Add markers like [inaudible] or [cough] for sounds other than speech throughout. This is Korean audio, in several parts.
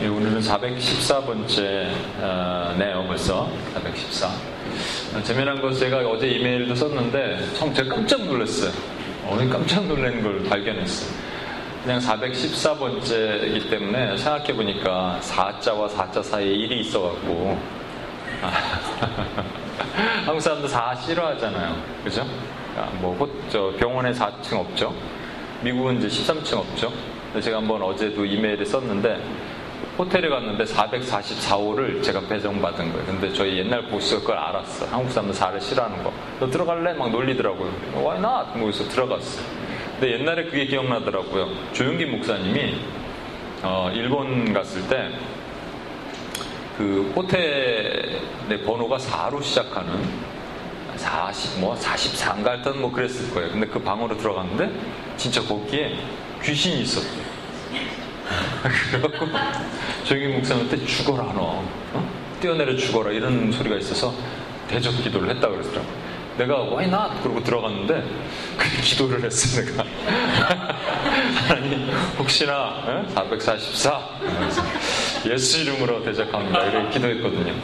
예, 오늘은 414번째 어, 네요 벌써 414 어, 재미난 것 제가 어제 이메일도 썼는데 참 제가 깜짝 놀랐어요. 오늘 깜짝 놀란 걸 발견했어요. 그냥 414번째이기 때문에 생각해보니까 4자와 4자 사이에 1이 있어갖고. 아, [laughs] 한국 사람들 4 싫어하잖아요. 그죠? 아, 뭐저 병원에 4층 없죠? 미국은 이제 13층 없죠? 제가 한번 어제도 이메일에 썼는데 호텔에 갔는데 444호를 제가 배정받은 거예요. 근데 저희 옛날 보스가 그걸 알았어. 한국 사람들 4를 싫어하는 거. 너 들어갈래? 막 놀리더라고요. Why not? 뭐 그래서 들어갔어. 근데 옛날에 그게 기억나더라고요. 조용기 목사님이 어, 일본 갔을 때 그 호텔의 번호가 4로 시작하는 40, 뭐 44인가 하여튼 뭐 그랬을 거예요. 근데 그 방으로 들어갔는데 진짜 거기에 귀신이 있었대요. 그래갖고 조용히 목사님한테 죽어라 너. 어? 뛰어내려 죽어라 이런 소리가 있어서 대적 기도를 했다 그러더라고. 내가 why not 그러고 들어갔는데 그 기도를 했어 내가. [laughs] 아니 혹시나 어? 444 예수 이름으로 대적합니다. 이렇게 기도했거든요.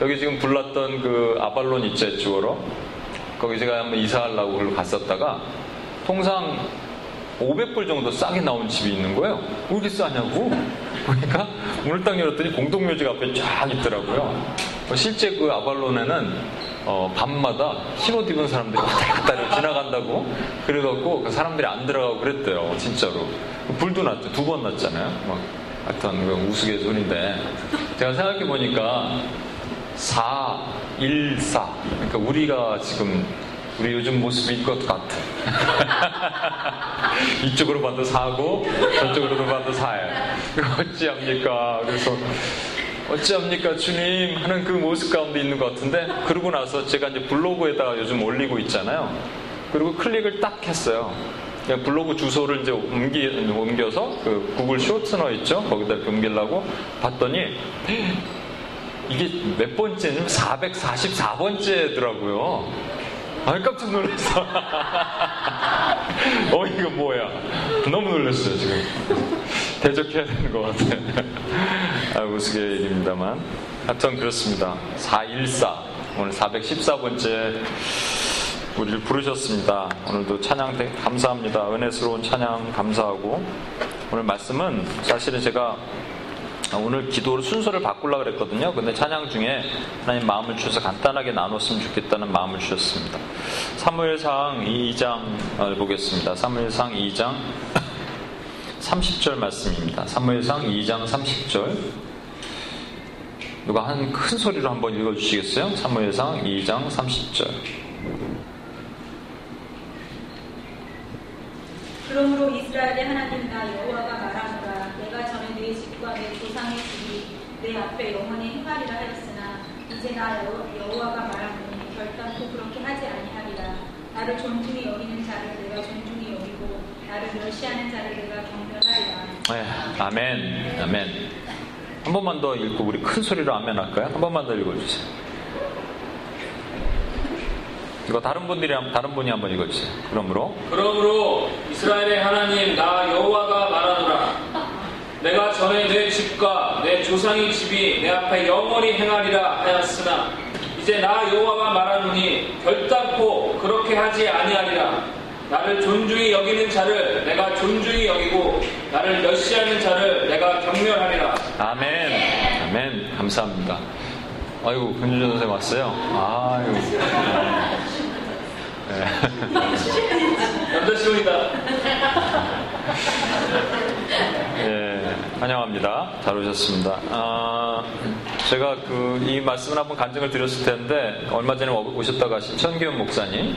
여기 지금 불났던 그 아발론 이제 주어로 거기 제가 한번 이사하려고 그걸로 갔었다가 통상 500불 정도 싸게 나온 집이 있는 거예요. 왜 이렇게 싸냐고. 그러니까 문을 딱 열었더니 공동묘지 앞에 쫙 있더라고요. 어, 실제 그 아발론에는 어, 밤마다 흰옷 입은 사람들이 왔다 갔다 지나간다고 그래갖고 그 사람들이 안 들어가고 그랬대요. 진짜로. 불도 났죠. 두 번 났잖아요. 막 하여튼 그 우스갯소리인데 제가 생각해 보니까 4, 1, 4 그러니까 우리가 지금 우리 요즘 모습일 것 같아. [laughs] 이쪽으로 봐도 사고 저쪽으로도 봐도 사요. 어찌합니까? 그래서 어찌합니까 주님 하는 그 모습 가운데 있는 것 같은데 그러고 나서 제가 이제 블로그에다가 요즘 올리고 있잖아요. 그리고 클릭을 딱 했어요. 그냥 블로그 주소를 이제 옮기, 옮겨서 그 구글 쇼츠너 있죠? 거기다 이렇게 옮기려고 봤더니 이게 몇 번째냐면 444번째더라고요. 아, 깜짝 놀랐어. [laughs] 어, 이거 뭐야. 너무 놀랐어요, 지금. 대적해야 되는 것 같아. [laughs] 아, 우스개 얘기입니다만. 하여튼 그렇습니다. 414. 오늘 414번째 우리를 부르셨습니다. 오늘도 찬양 감사합니다. 은혜스러운 찬양 감사하고. 오늘 말씀은 사실은 제가 아, 오늘 기도로 순서를 바꾸려고 그랬거든요. 근데 찬양 중에 하나님 마음을 주셔서 간단하게 나눴으면 좋겠다는 마음을 주셨습니다. 사무엘상 2장을 보겠습니다. 사무엘상 2장 30절 [coughs] 말씀입니다. 사무엘상 2장 30절 누가 한 큰 소리로 한번 읽어 주시겠어요? 사무엘상 2장 30절 그러므로 이스라엘의 하나님 나 여호와가 말하노라 내 집과 내 조상의 집이 내 앞에 영원히 행하리라 하였으나 이제 나 여호와가 말하노니 결단코 그렇게 하지 아니하리라 나를 존중히 여기는 자를 내가 존중히 여기고 나를 멸시하는 자를 내가 경멸하리라 네, 아멘 아멘 한 번만 더 읽고 우리 큰 소리로 아멘 할까요? 한 번만 더 읽어주세요 이거 다른 분들이 다른 분이 한번 읽어주세요. 그러므로 그러므로 이스라엘의 하나님 나 여호와가 말하노라. 내가 전에 내 집과 내 조상의 집이 내 앞에 영원히 행하리라 하였으나 이제 나 여호와가 말하노니 결단코 그렇게 하지 아니하리라. 나를 존중히 여기는 자를 내가 존중히 여기고 나를 멸시하는 자를 내가 경멸하리라. 아멘. 아멘. 감사합니다. 아이고, 근준전 선생님 왔어요. 아이고. 네. [laughs] 남자친구이다. 예, 환영합니다. 잘 오셨습니다. 아, 제가 그 이 말씀을 한번 간증을 드렸을 텐데 얼마 전에 오셨다 가신 천기훈 목사님.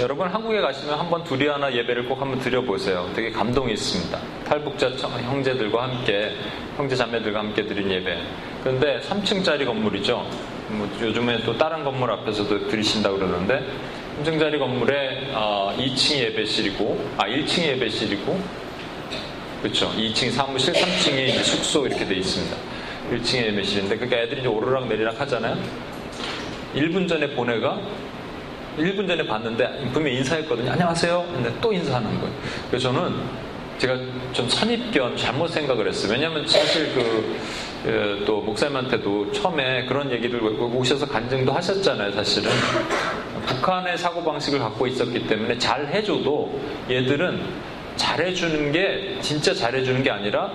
여러분 한국에 가시면 한번 하나 예배를 꼭 한번 드려보세요. 되게 감동이 있습니다. 탈북자 형제들과 함께 형제 자매들과 함께 드린 예배. 그런데 3층짜리 건물이죠. 뭐 요즘에 또 다른 건물 앞에서도 드리신다 그러는데 3층짜리 건물에 어, 2층이 예배실이고 아 1층이 예배실이고 그렇죠. 2층 사무실, 3층이 숙소 이렇게 돼 있습니다. 1층에 예배실인데 그러니까 애들이 이제 오르락 내리락 하잖아요. 1분 전에 보내가 1분 전에 봤는데 분명히 인사했거든요. 안녕하세요. 근데 또 인사하는 거예요. 그래서 저는 제가 좀 선입견 잘못 생각을 했어요. 왜냐하면 사실 그, 예, 또 목사님한테도 처음에 그런 얘기를 오셔서 간증도 하셨잖아요, 사실은. 북한의 사고 방식을 갖고 있었기 때문에 잘 해줘도 얘들은 잘해주는 게 진짜 잘해주는 게 아니라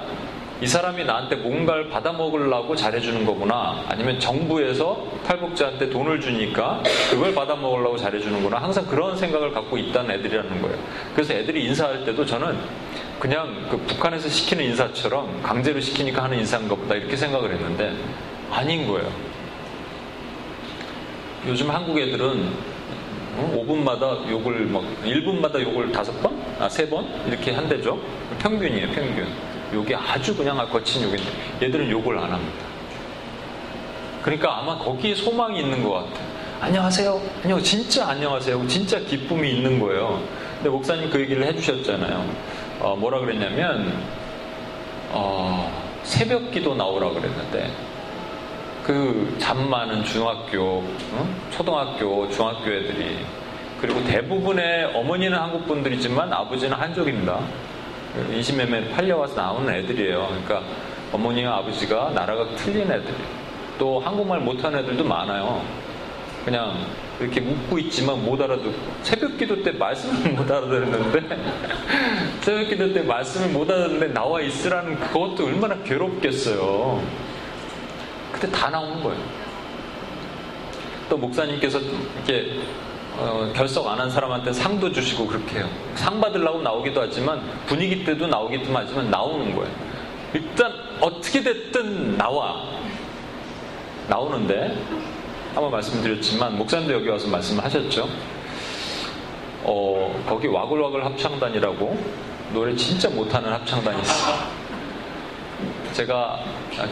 이 사람이 나한테 뭔가를 받아먹으려고 잘해주는 거구나. 아니면 정부에서 탈북자한테 돈을 주니까 그걸 받아먹으려고 잘해주는구나. 항상 그런 생각을 갖고 있다는 애들이라는 거예요. 그래서 애들이 인사할 때도 저는 그냥 그 북한에서 시키는 인사처럼 강제로 시키니까 하는 인사인가 보다 이렇게 생각을 했는데 아닌 거예요. 요즘 한국 애들은 5분마다 욕을 막 1분마다 욕을 다섯 번? 아, 세 번? 이렇게 한대죠. 평균이에요, 평균. 욕이 아주 그냥 거친 욕인데 얘들은 욕을 안 합니다. 그러니까 아마 거기에 소망이 있는 것 같아요. 안녕하세요. 안녕. 진짜 안녕하세요. 진짜 기쁨이 있는 거예요. 근데 목사님 그 얘기를 해주셨잖아요. 어, 뭐라 그랬냐면 어, 새벽 기도 나오라 그랬는데 그 잠 많은 중학교, 응? 초등학교, 중학교 애들이 그리고 대부분의 어머니는 한국 분들이지만 아버지는 한족입니다. 인신매매 팔려와서 나오는 애들이에요. 그러니까 어머니와 아버지가 나라가 틀린 애들. 또 한국말 못하는 애들도 많아요. 그냥 이렇게 묻고 있지만 못 알아듣고 새벽 기도 때 말씀을 [laughs] 못 알아듣는데 새벽 기도 때 말씀을 못 알아듣는데 나와 있으라는 그것도 얼마나 괴롭겠어요. 그때 다 나오는 거예요. 또 목사님께서 이렇게 어, 결석 안 한 사람한테 상도 주시고 그렇게 해요. 상 받으려고 나오기도 하지만 분위기 때도 나오기도 하지만 나오는 거예요. 일단 어떻게 됐든 나와. 나오는데 한번 말씀드렸지만 목사님도 여기 와서 말씀을 하셨죠. 어, 거기 와글와글 합창단이라고 노래 진짜 못하는 합창단이 있어요. 제가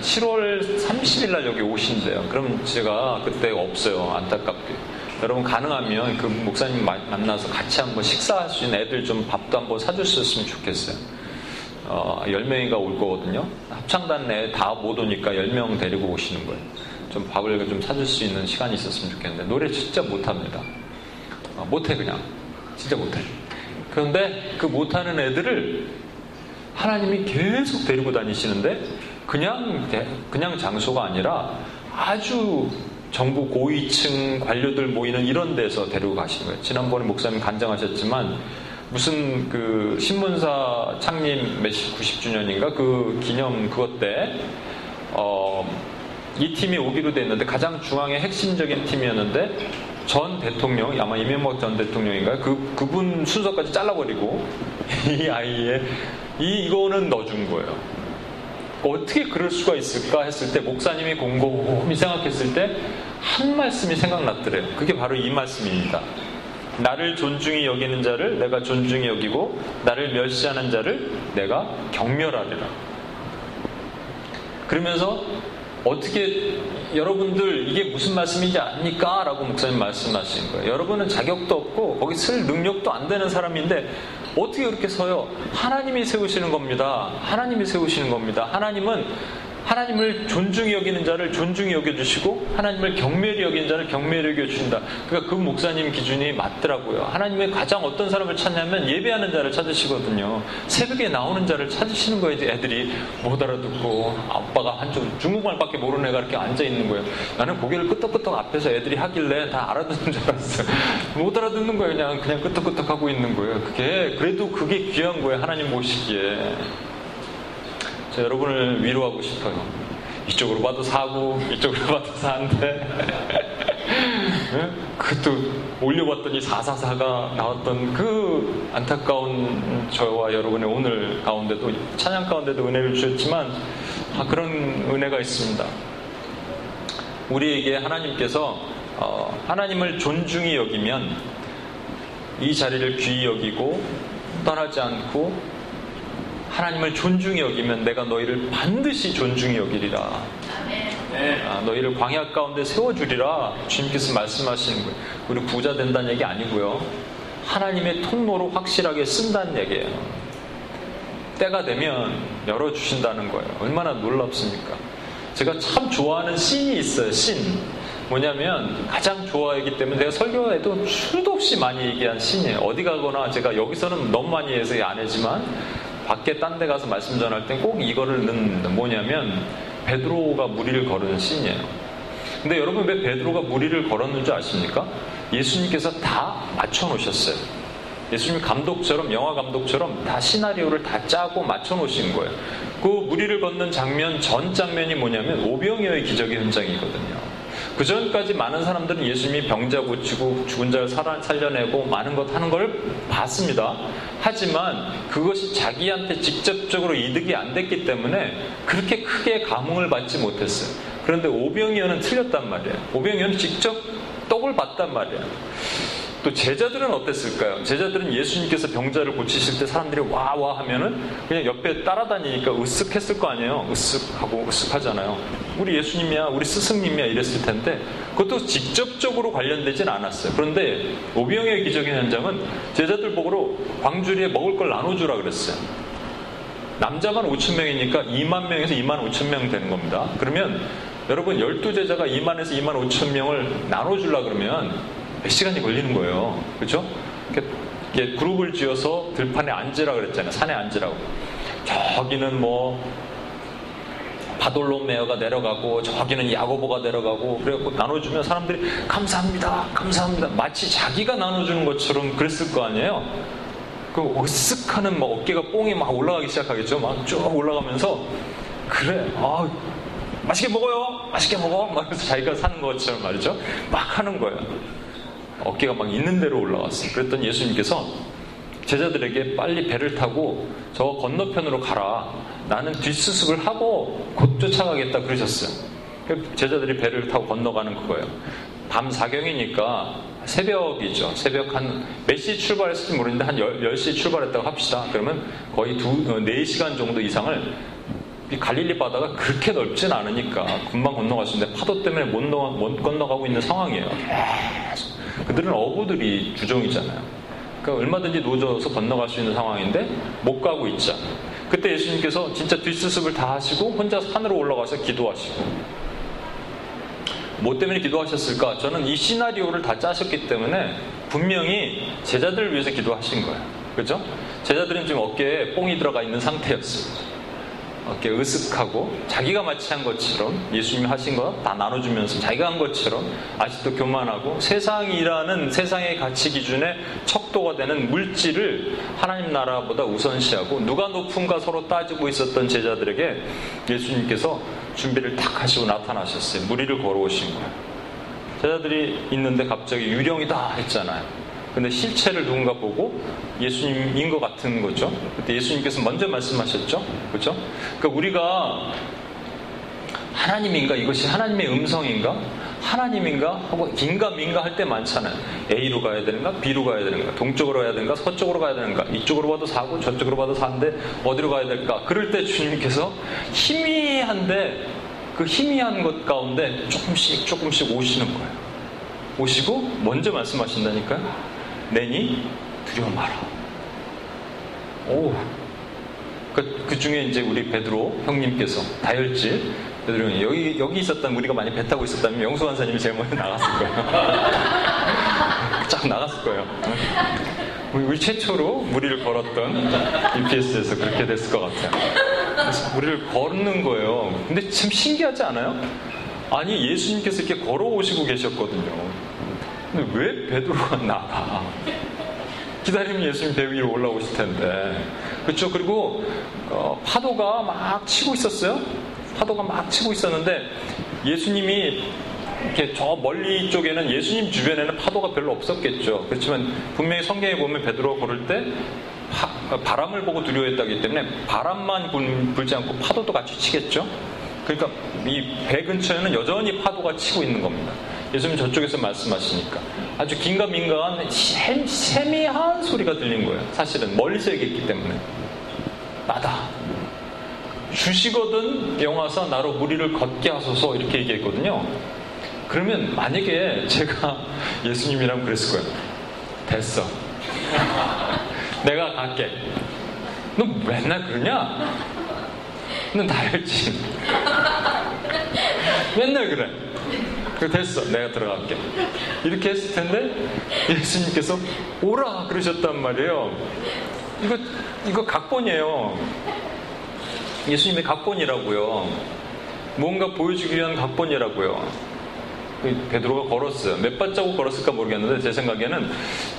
7월 30일 날 여기 오신대요. 그럼 제가 그때 없어요. 안타깝게. 여러분 가능하면 그 목사님 만나서 같이 한번 식사할 수 있는 애들 좀 밥도 한번 사주셨으면 좋겠어요. 어, 10명이가 올 거거든요. 합창단 내에 다 못 오니까 10명 데리고 오시는 거예요. 좀 밥을 좀 사줄 수 있는 시간이 있었으면 좋겠는데 노래 진짜 못합니다. 어, 못해 그냥. 진짜 못해. 그런데 그 못하는 애들을 하나님이 계속 데리고 다니시는데 그냥 그냥 장소가 아니라 아주 정부 고위층 관료들 모이는 이런 데서 데리고 가신 거예요. 지난번에 목사님 간증하셨지만 무슨 그 신문사 창립 몇십 90주년인가 그 기념 그것 때 어, 이 팀이 오기로 됐는데 가장 중앙의 핵심적인 팀이었는데 전 대통령 아마 이명박 전 대통령인가 그 그분 순서까지 잘라버리고 [laughs] 이 아이의 이 이거는 넣어준 거예요. 어떻게 그럴 수가 있을까 했을 때 목사님이 곰곰이 [laughs] 생각했을 때 한 말씀이 생각났더래요. 그게 바로 이 말씀입니다. 나를 존중히 여기는 자를 내가 존중히 여기고 나를 멸시하는 자를 내가 경멸하리라. 그러면서 어떻게 여러분들 이게 무슨 말씀인지 압니까? 라고 목사님 말씀하신 거예요. 여러분은 자격도 없고 거기 쓸 능력도 안 되는 사람인데 어떻게 그렇게 서요? 하나님이 세우시는 겁니다. 하나님이 세우시는 겁니다. 하나님은 하나님을 존중히 여기는 자를 존중히 여겨주시고 하나님을 경멸히 여기는 자를 경멸히 여겨주신다. 그러니까 그 목사님 기준이 맞더라고요. 하나님의 가장 어떤 사람을 찾냐면 예배하는 자를 찾으시거든요. 새벽에 나오는 자를 찾으시는 거예요. 애들이 못 알아듣고 아빠가 한쪽 중국말밖에 모르는 애가 이렇게 앉아 있는 거예요. 나는 고개를 끄덕끄덕 앞에서 애들이 하길래 다 알아듣는 줄 알았어요. 못 알아듣는 거예요. 그냥 그냥 끄덕끄덕 하고 있는 거예요. 그게 그래도 그게 귀한 거예요. 하나님 모시기에. 저 여러분을 위로하고 싶어요. 이쪽으로 봐도 사고, 이쪽으로 [laughs] 봐도 사인데. [laughs] 그것도 올려봤더니 444가 나왔던 그 안타까운 저와 여러분의 오늘 가운데도, 찬양 가운데도 은혜를 주셨지만, 아, 그런 은혜가 있습니다. 우리에게 하나님께서 어, 하나님을 존중히 여기면 이 자리를 귀히 여기고 떠나지 않고 하나님을 존중히 여기면 내가 너희를 반드시 존중히 여기리라. 아, 너희를 광야 가운데 세워주리라 주님께서 말씀하시는 거예요. 우리 부자 된다는 얘기 아니고요. 하나님의 통로로 확실하게 쓴다는 얘기예요. 때가 되면 열어주신다는 거예요. 얼마나 놀랍습니까? 제가 참 좋아하는 씬이 있어요. 씬. 뭐냐면 가장 좋아하기 때문에 내가 설교에도 수도 없이 많이 얘기한 씬이에요. 어디 가거나 제가 여기서는 너무 많이 해서 안 하지만 밖에 딴 데 가서 말씀 전할 때 꼭 이거를 넣는 뭐냐면 베드로가 무리를 걸은 씬이에요. 근데 여러분 왜 베드로가 무리를 걸었는 줄 아십니까? 예수님께서 다 맞춰 놓으셨어요. 예수님 감독처럼 영화 감독처럼 다 시나리오를 다 짜고 맞춰 놓으신 거예요. 그 무리를 걷는 장면 전 장면이 뭐냐면 오병이어의 기적의 현장이거든요. 그 전까지 많은 사람들은 예수님이 병자 고치고 죽은 자를 살려내고 많은 것 하는 걸 봤습니다. 하지만 그것이 자기한테 직접적으로 이득이 안 됐기 때문에 그렇게 크게 감흥을 받지 못했어요. 그런데 오병이어는 틀렸단 말이에요. 오병이어는 직접 떡을 봤단 말이에요. 또 제자들은 어땠을까요? 제자들은 예수님께서 병자를 고치실 때 사람들이 와와 하면은 그냥 옆에 따라다니니까 으쓱했을 거 아니에요. 으쓱하고 으쓱하잖아요. 우리 예수님이야, 우리 스승님이야 이랬을 텐데 그것도 직접적으로 관련되진 않았어요. 그런데 오병의 기적의 현장은 제자들 보고로 광주리에 먹을 걸 나눠주라 그랬어요. 남자만 5천 명이니까 2만 명에서 2만 5천 명 되는 겁니다. 그러면 여러분 12제자가 2만에서 2만 5천 명을 나눠주려 그러면 몇 시간이 걸리는 거예요. 그렇죠? 이렇게 그룹을 지어서 들판에 앉으라 그랬잖아요. 산에 앉으라고. 저기는 뭐 바돌로메어가 내려가고 저기는 야고보가 내려가고 그래갖고 나눠주면 사람들이 감사합니다 감사합니다 마치 자기가 나눠주는 것처럼 그랬을 거 아니에요 그 어쓱하는 뭐 어깨가 뽕이 막 올라가기 시작하겠죠 막 쭉 올라가면서 그래 아 맛있게 먹어요 맛있게 먹어 막 그래서 자기가 사는 것처럼 말이죠 막 하는 거예요 어깨가 막 있는 대로 올라왔어요. 그랬더니 예수님께서 제자들에게 빨리 배를 타고 저 건너편으로 가라. 나는 뒷수습을 하고 곧 쫓아가겠다 그러셨어요. 제자들이 배를 타고 건너가는 그거예요. 밤 사경이니까 새벽이죠. 새벽 한 몇 시 출발했을지 모르는데 한 10 시 출발했다고 합시다. 그러면 거의 두, 4시간 어, 정도 이상을 갈릴리 바다가 그렇게 넓진 않으니까 금방 건너갈 수 있는데 파도 때문에 못, 넘어, 못 건너가고 있는 상황이에요. 그들은 어부들이 주종이잖아요. 그러니까 얼마든지 노져서 건너갈 수 있는 상황인데 못 가고 있죠. 그때 예수님께서 진짜 뒷수습을 다 하시고 혼자 산으로 올라가서 기도하시고 뭐 때문에 기도하셨을까? 저는 이 시나리오를 다 짜셨기 때문에 분명히 제자들을 위해서 기도하신 거예요. 그죠? 제자들은 지금 어깨에 뽕이 들어가 있는 상태였어 요. 어깨 으쓱하고 자기가 마치 한 것처럼 예수님이 하신 거 다 나눠주면서 자기가 한 것처럼 아직도 교만하고 세상이라는 세상의 가치 기준에 척도가 되는 물질을 하나님 나라보다 우선시하고 누가 높은가 서로 따지고 있었던 제자들에게 예수님께서 준비를 탁 하시고 나타나셨어요. 무리를 걸어오신 거예요. 제자들이 있는데 갑자기 유령이다 했잖아요. 근데 실체를 누군가 보고 예수님인 것 같은 거죠. 그때 예수님께서 먼저 말씀하셨죠. 그렇죠? 그러니까 우리가 하나님인가 이것이 하나님의 음성인가 하나님인가 하고 긴가 민가 할 때 많잖아요. A로 가야 되는가 B로 가야 되는가 동쪽으로 가야 되는가 서쪽으로 가야 되는가 이쪽으로 봐도 사고 저쪽으로 봐도 사인데 어디로 가야 될까 그럴 때 주님께서 희미한데 그 희미한 것 가운데 조금씩 조금씩 오시는 거예요. 오시고 먼저 말씀하신다니까요. 내니 두려워 마라. 오. 그, 그 중에 이제 우리 베드로 형님께서 다혈질 베드로 형님 여기 여기 있었다면 우리가 많이 배 타고 있었다면 영수 원사님이 제일 먼저 나갔을 거예요. [laughs] 쫙 나갔을 거예요. 우리 최초로 무리를 걸었던 UPS에서 그렇게 됐을 것 같아요. 그래서 무리를 걷는 거예요. 근데 참 신기하지 않아요? 아니 예수님께서 이렇게 걸어오시고 계셨거든요. 근데 왜 베드로가 나가? 기다리면 예수님 배 위로 올라오실 텐데. 그렇죠? 그리고 어, 파도가 막 치고 있었어요. 파도가 막 치고 있었는데 예수님이 이렇게 저 멀리 쪽에는 예수님 주변에는 파도가 별로 없었겠죠. 그렇지만 분명히 성경에 보면 베드로가 걸을 때 파, 바람을 보고 두려워했다기 때문에 바람만 불, 지 않고 파도도 같이 치겠죠. 그러니까 이 배 근처에는 여전히 파도가 치고 있는 겁니다. 예수님 저쪽에서 말씀하시니까 아주 긴가민가한 세미한 소리가 들린 거예요. 사실은 멀리서 얘기했기 때문에 나다. 주시거든 영화사 나로 무리를 걷게 하소서 이렇게 얘기했거든요. 그러면 만약에 제가 [laughs] 예수님이랑 그랬을 거예요. 됐어. [laughs] 내가 갈게. 너 맨날 그러냐? 넌 다혈지. [laughs] 맨날 그래. 그 됐어. 내가 들어갈게. 이렇게 했을 텐데 예수님께서 오라 그러셨단 말이에요. 이거, 이거 각본이에요. 예수님의 각본이라고요. 뭔가 보여주기 위한 각본이라고요. 그 베드로가 걸었어요. 몇 발자국 걸었을까 모르겠는데 제 생각에는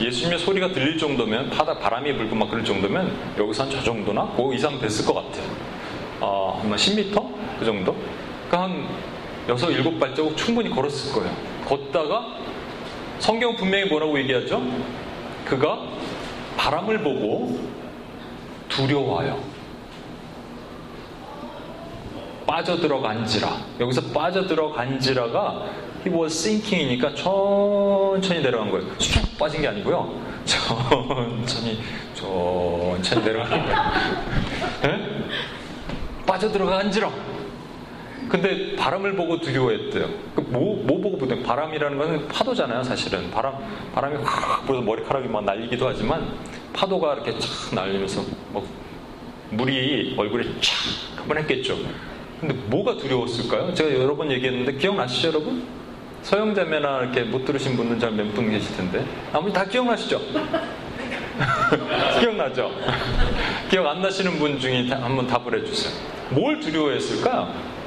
예수님의 소리가 들릴 정도면 파다 바람이 불고 막 그럴 정도면 여기서 한 저 정도나 그 이상 됐을 것 같아요. 어, 한 10m 그 정도. 그러니까 한 여섯 일곱 발자국 충분히 걸었을 거예요. 걷다가 성경 분명히 뭐라고 얘기하죠? 그가 바람을 보고 두려워요. 빠져들어간지라. 여기서 빠져들어간지라가 he was sinking이니까 천천히 내려간 거예요. 쑥 빠진 게 아니고요. [laughs] 천천히, 천천히 내려가는 거예요. 네? 빠져들어간지라. 근데 바람을 보고 두려워했대요. 그 뭐, 뭐 보고 부대 바람이라는 것은 파도잖아요, 사실은. 바람, 바람이 확 불어서 머리카락이 막 날리기도 하지만 파도가 이렇게 착 날리면서 뭐 물이 얼굴에 촥 한번 했겠죠. 근데 뭐가 두려웠을까요? 제가 여러 번 얘기했는데 기억나시죠, 여러분? 서영자매나 이렇게 못 들으신 분은 잘몇분 계실 텐데. 아무리 다 기억나시죠? [laughs] 기억나죠? [laughs] 기억 안 나시는 분 중에 한번 답을 해주세요. 뭘 두려워했을까요?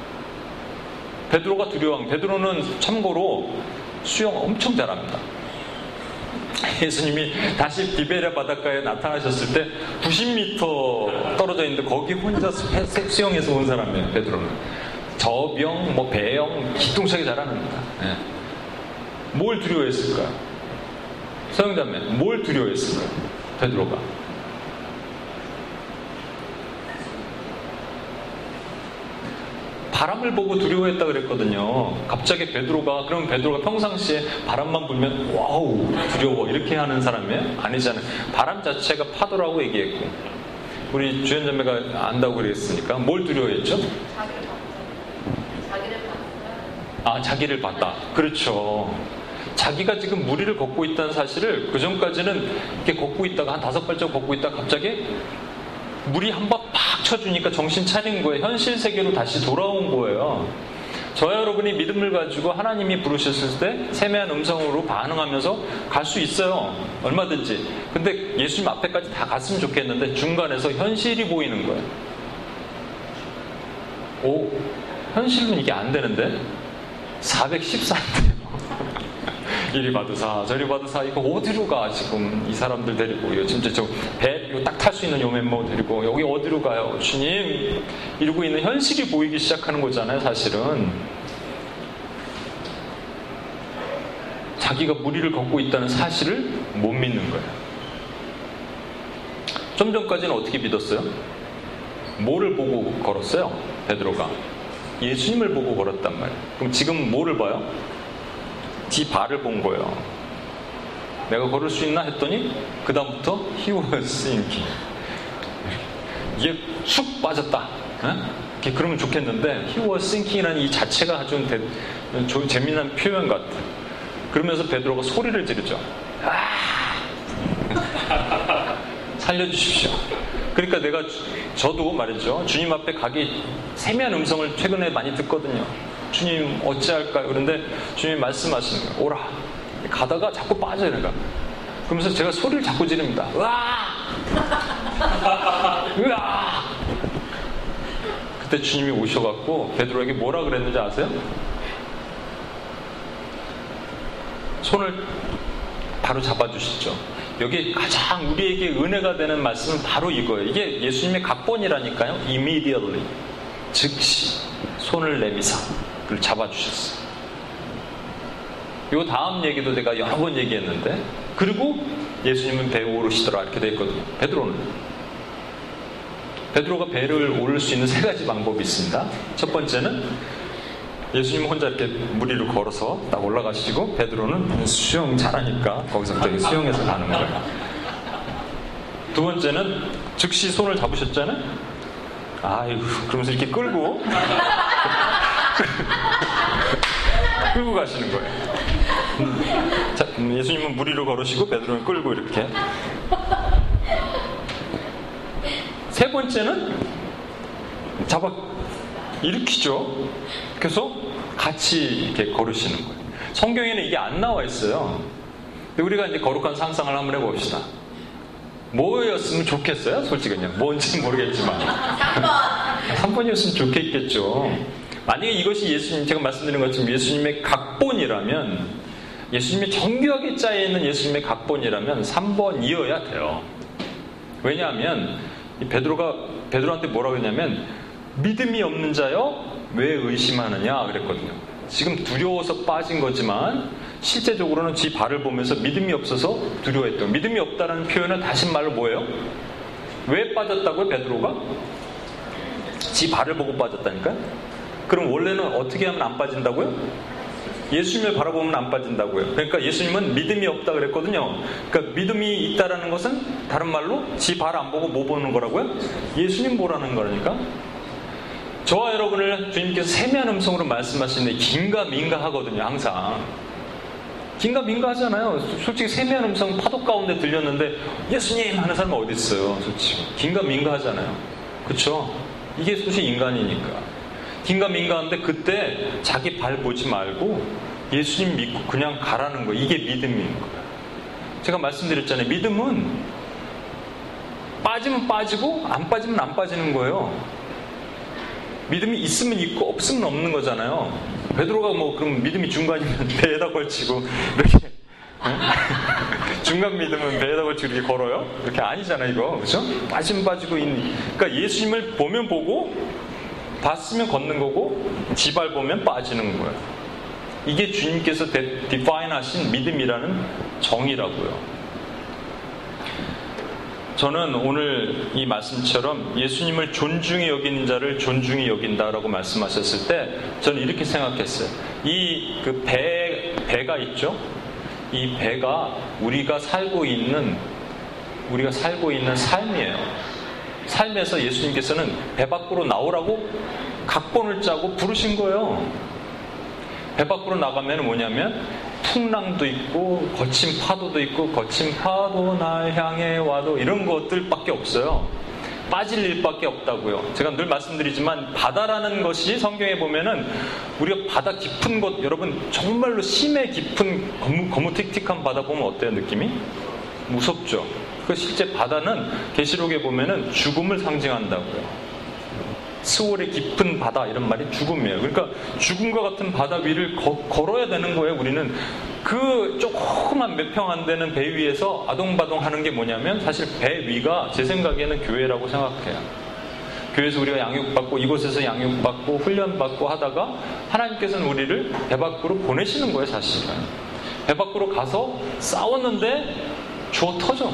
베드로가 두려워한 베드로는 참고로 수영 엄청 잘합니다. 예수님이 다시 비베레 바닷가에 나타나셨을 때 90m 떨어져 있는데 거기 혼자 수영해서 온 사람이에요. 베드로는 저병, 뭐 배영 기똥차게 잘하는겁니다 네. 뭘 두려워했을까요? 서영자매 뭘 두려워했을까요? 베드로가 바람을 보고 두려워했다 그랬거든요. 갑자기 베드로가 그럼 베드로가 평상시에 바람만 불면 와우 두려워 이렇게 하는 사람이 아니잖아요. 바람 자체가 파도라고 얘기했고 우리 주연 자매가 안다고 그랬으니까 뭘 두려워했죠? 아 자기를 봤다. 그렇죠. 자기가 지금 무리를 걷고 있다는 사실을 그 전까지는 이렇게 걷고 있다가 한 다섯 발짝 걷고 있다가 갑자기 물이 한 번 팍 쳐주니까 정신 차린 거예요. 현실 세계로 다시 돌아온 거예요. 저와 여러분이 믿음을 가지고 하나님이 부르셨을 때 세미한 음성으로 반응하면서 갈 수 있어요. 얼마든지. 근데 예수님 앞에까지 다 갔으면 좋겠는데 중간에서 현실이 보이는 거예요. 오, 현실은 이게 안 되는데? 414인데요. 이리 받으사 저리 받으사 이거 어디로 가 지금 이 사람들 데리고 이거 진짜 저배 이거 딱 탈 수 있는 요 멤버 데리고 여기 어디로 가요 주님 이러고 있는 현실이 보이기 시작하는 거잖아요 사실은 자기가 무리를 걷고 있다는 사실을 못 믿는 거예요 좀 전까지는 어떻게 믿었어요? 뭐를 보고 걸었어요? 베드로가 예수님을 보고 걸었단 말이에요 그럼 지금 뭐를 봐요? 지 발을 본 거예요. 내가 걸을 수 있나 했더니 그 다음부터 he was sinking. 이게 쑥 빠졌다. 에? 그러면 좋겠는데 sinking이라는 이 자체가 아주 대, 조, 재미난 표현 같아. 그러면서 베드로가 소리를 지르죠. 아! [laughs] 살려주십시오. 그러니까 내가 저도 말이죠. 주님 앞에 가기 세미한 음성을 최근에 많이 듣거든요. 주님 어찌할까요? 그런데 주님 말씀하시는 거예요. 오라. 가다가 자꾸 빠져요. 그러니까. 그러면서 제가 소리를 자꾸 지릅니다. 으아! [laughs] 으아! 그때 주님이 오셔갖고 베드로에게 뭐라 그랬는지 아세요? 손을 바로 잡아주시죠. 여기 가장 우리에게 은혜가 되는 말씀은 바로 이거예요. 이게 예수님의 각본이라니까요. immediately. 즉시 손을 내미사. 그를 잡아주셨어요. 요 다음 얘기도 내가 여러 번 얘기했는데 그리고 예수님은 배에 오르시더라 이렇게 돼 있거든요. 베드로는 베드로가 배를 오를 수 있는 세 가지 방법이 있습니다. 첫 번째는 예수님 혼자 이렇게 무리를 걸어서 딱 올라가시고 베드로는 수영 잘하니까 거기서 저기 수영해서 가는 거예요. 두 번째는 즉시 손을 잡으셨잖아요. 아이고 그러면서 이렇게 끌고 [laughs] 끌고 가시는 거예요. 음. 자, 음, 예수님은 무리로 걸으시고 베드로는 끌고 이렇게. 세 번째는 잡아 일으키죠. 그래서 같이 이렇게 걸으시는 거예요. 성경에는 이게 안 나와 있어요. 우리가 이제 거룩한 상상을 한번 해봅시다. 뭐였으면 좋겠어요? 솔직히 그냥 뭔지 모르겠지만 3번 3번이었으면 좋겠겠죠. 만약에 이것이 예수님 제가 말씀드린 것처럼 예수님의 각본이라면 예수님의 정교하게 짜여 있는 예수님의 각본이라면 3번이어야 돼요. 왜냐하면 베드로가 베드로한테 뭐라고 했냐면 믿음이 없는 자여 왜 의심하느냐 그랬거든요. 지금 두려워서 빠진 거지만 실제적으로는 지 발을 보면서 믿음이 없어서 두려워했던 믿음이 없다는 표현은 다시 말로 뭐예요? 왜 빠졌다고요 베드로가? 지 발을 보고 빠졌다니까? 그럼 원래는 어떻게 하면 안 빠진다고요? 예수님을 바라보면 안 빠진다고요. 그러니까 예수님은 믿음이 없다 그랬거든요. 그러니까 믿음이 있다라는 것은 다른 말로 지 발 안 보고 뭐 보는 거라고요? 예수님 보라는 거라니까. 저와 여러분을 주님께서 세미한 음성으로 말씀하시는데 긴가 민가 하거든요. 항상. 긴가 민가 하잖아요. 솔직히 세미한 음성 파도 가운데 들렸는데 예수님 하는 사람은 어디 있어요? 솔직히. 긴가 민가 하잖아요. 그렇죠? 이게 솔직히 인간이니까. 긴가민가한데 그때 자기 발 보지 말고 예수님 믿고 그냥 가라는 거 이게 믿음인 거예요. 제가 말씀드렸잖아요. 믿음은 빠지면 빠지고 안 빠지면 안 빠지는 거예요. 믿음이 있으면 있고 없으면 없는 거잖아요. 베드로가 뭐 그럼 믿음이 중간이면 [laughs] 배에다 걸치고 이렇게 [laughs] 중간 믿음은 배에다 걸치고 이렇게 걸어요? 이렇게 아니잖아요, 이거. 그렇죠? 빠지면 빠지고 있는 그러니까 예수님을 보면 보고 봤으면 걷는 거고 지발 보면 빠지는 거예요. 이게 주님께서 디파인 하신 믿음이라는 정의라고요. 저는 오늘 이 말씀처럼 예수님을 존중히 여기는 자를 존중히 여긴다라고 말씀하셨을 때 저는 이렇게 생각했어요. 이 그 배, 배가 있죠? 이 배가 우리가 살고 있는, 우리가 살고 있는 삶이에요. 삶에서 예수님께서는 배 밖으로 나오라고 각본을 짜고 부르신 거예요. 배 밖으로 나가면 뭐냐면 풍랑도 있고 거친 파도도 있고 거친 파도 날 향해 와도 이런 것들밖에 없어요. 빠질 일밖에 없다고요. 제가 늘 말씀드리지만 바다라는 것이 성경에 보면은 우리가 바다 깊은 곳 여러분 정말로 심해 깊은 거무, 거무틱틱한 바다 보면 어때요 느낌이? 무섭죠. 그 실제 바다는 계시록에 보면은 죽음을 상징한다고요. 스월의 깊은 바다 이런 말이 죽음이에요. 그러니까 죽음과 같은 바다 위를 거, 걸어야 되는 거예요. 우리는 그 조그만 몇 평 안 되는 배 위에서 아동바동 하는 게 뭐냐면 사실 배 위가 제 생각에는 교회라고 생각해요. 교회에서 우리가 양육받고 이곳에서 양육받고 훈련받고 하다가 하나님께서는 우리를 배 밖으로 보내시는 거예요, 사실은. 배 밖으로 가서 싸웠는데 주어 터져.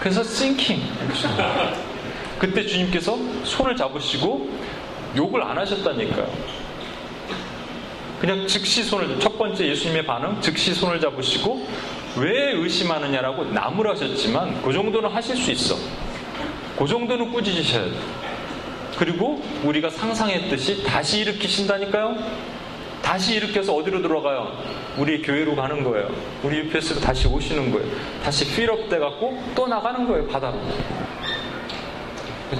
그래서 싱킹. 그때 주님께서 손을 잡으시고 욕을 안 하셨다니까요. 그냥 즉시 손을 첫 번째 예수님의 반응 즉시 손을 잡으시고 왜 의심하느냐라고 남을 하셨지만 그 정도는 하실 수 있어. 그 정도는 꾸짖으셔야 돼. 그리고 우리가 상상했듯이 다시 일으키신다니까요. 다시 일으켜서 어디로 들어가요? 우리 교회로 가는 거예요. 우리 UPS로 다시 오시는 거예요. 다시 필업 돼 갖고 또 나가는 거예요 바다로.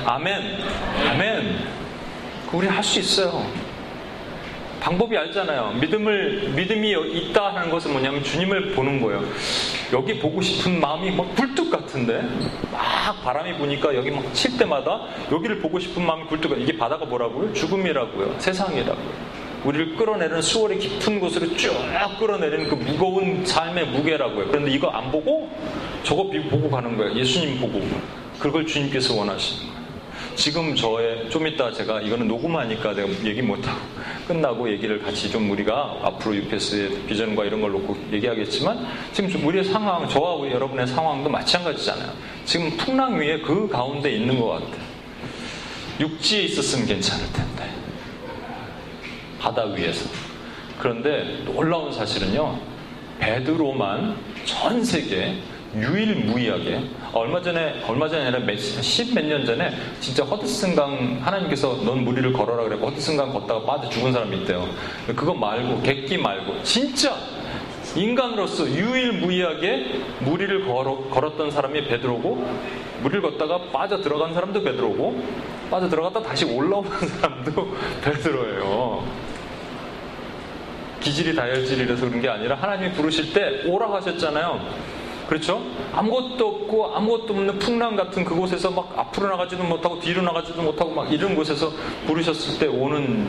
아멘. 아멘. 우리 할 수 있어요. 방법이 알잖아요. 믿음을, 믿음이 있다 하는 것은 뭐냐면 주님을 보는 거예요. 여기 보고 싶은 마음이 막 굴뚝 같은데, 막 바람이 부니까 여기 막 칠 때마다 여기를 보고 싶은 마음이 굴뚝, 이게 바다가 뭐라고요? 죽음이라고요. 세상이라고요. 우리를 끌어내는 수월의 깊은 곳으로 쭉 끌어내리는 그 무거운 삶의 무게라고요. 그런데 이거 안 보고 저거 보고 가는 거예요. 예수님 보고. 그걸 주님께서 원하시는 거예요. 지금 저의 좀 이따 제가 이거는 녹음하니까 내가 얘기 못하고 끝나고 얘기를 같이 좀 우리가 앞으로 UPS의 비전과 이런 걸 놓고 얘기하겠지만 지금 좀 우리의 상황, 저와 우리 여러분의 상황도 마찬가지잖아요. 지금 풍랑 위에 그 가운데 있는 것 같아요. 육지에 있었으면 괜찮을 텐데. 바다 위에서. 그런데 놀라운 사실은요. 베드로만 전 세계 유일무이하게 얼마 전에 얼마 전에 아니라 십몇 년 전에 진짜 허드슨강 하나님께서 넌 무리를 걸어라 그래고 허드슨강 걷다가 빠져 죽은 사람이 있대요. 그거 말고 객기 말고 진짜 인간으로서 유일무이하게 무리를 걸어, 걸었던 사람이 베드로고 무리를 걷다가 빠져 들어간 사람도 베드로고 빠져 들어갔다 다시 올라오는 사람도 [laughs] 베드로예요. 기질이 다혈질이라서 그런 게 아니라 하나님이 부르실 때 오라 하셨잖아요. 그렇죠? 아무것도 없고 아무것도 없는 풍랑 같은 그곳에서 막 앞으로 나가지도 못하고 뒤로 나가지도 못하고 막 이런 곳에서 부르셨을 때 오는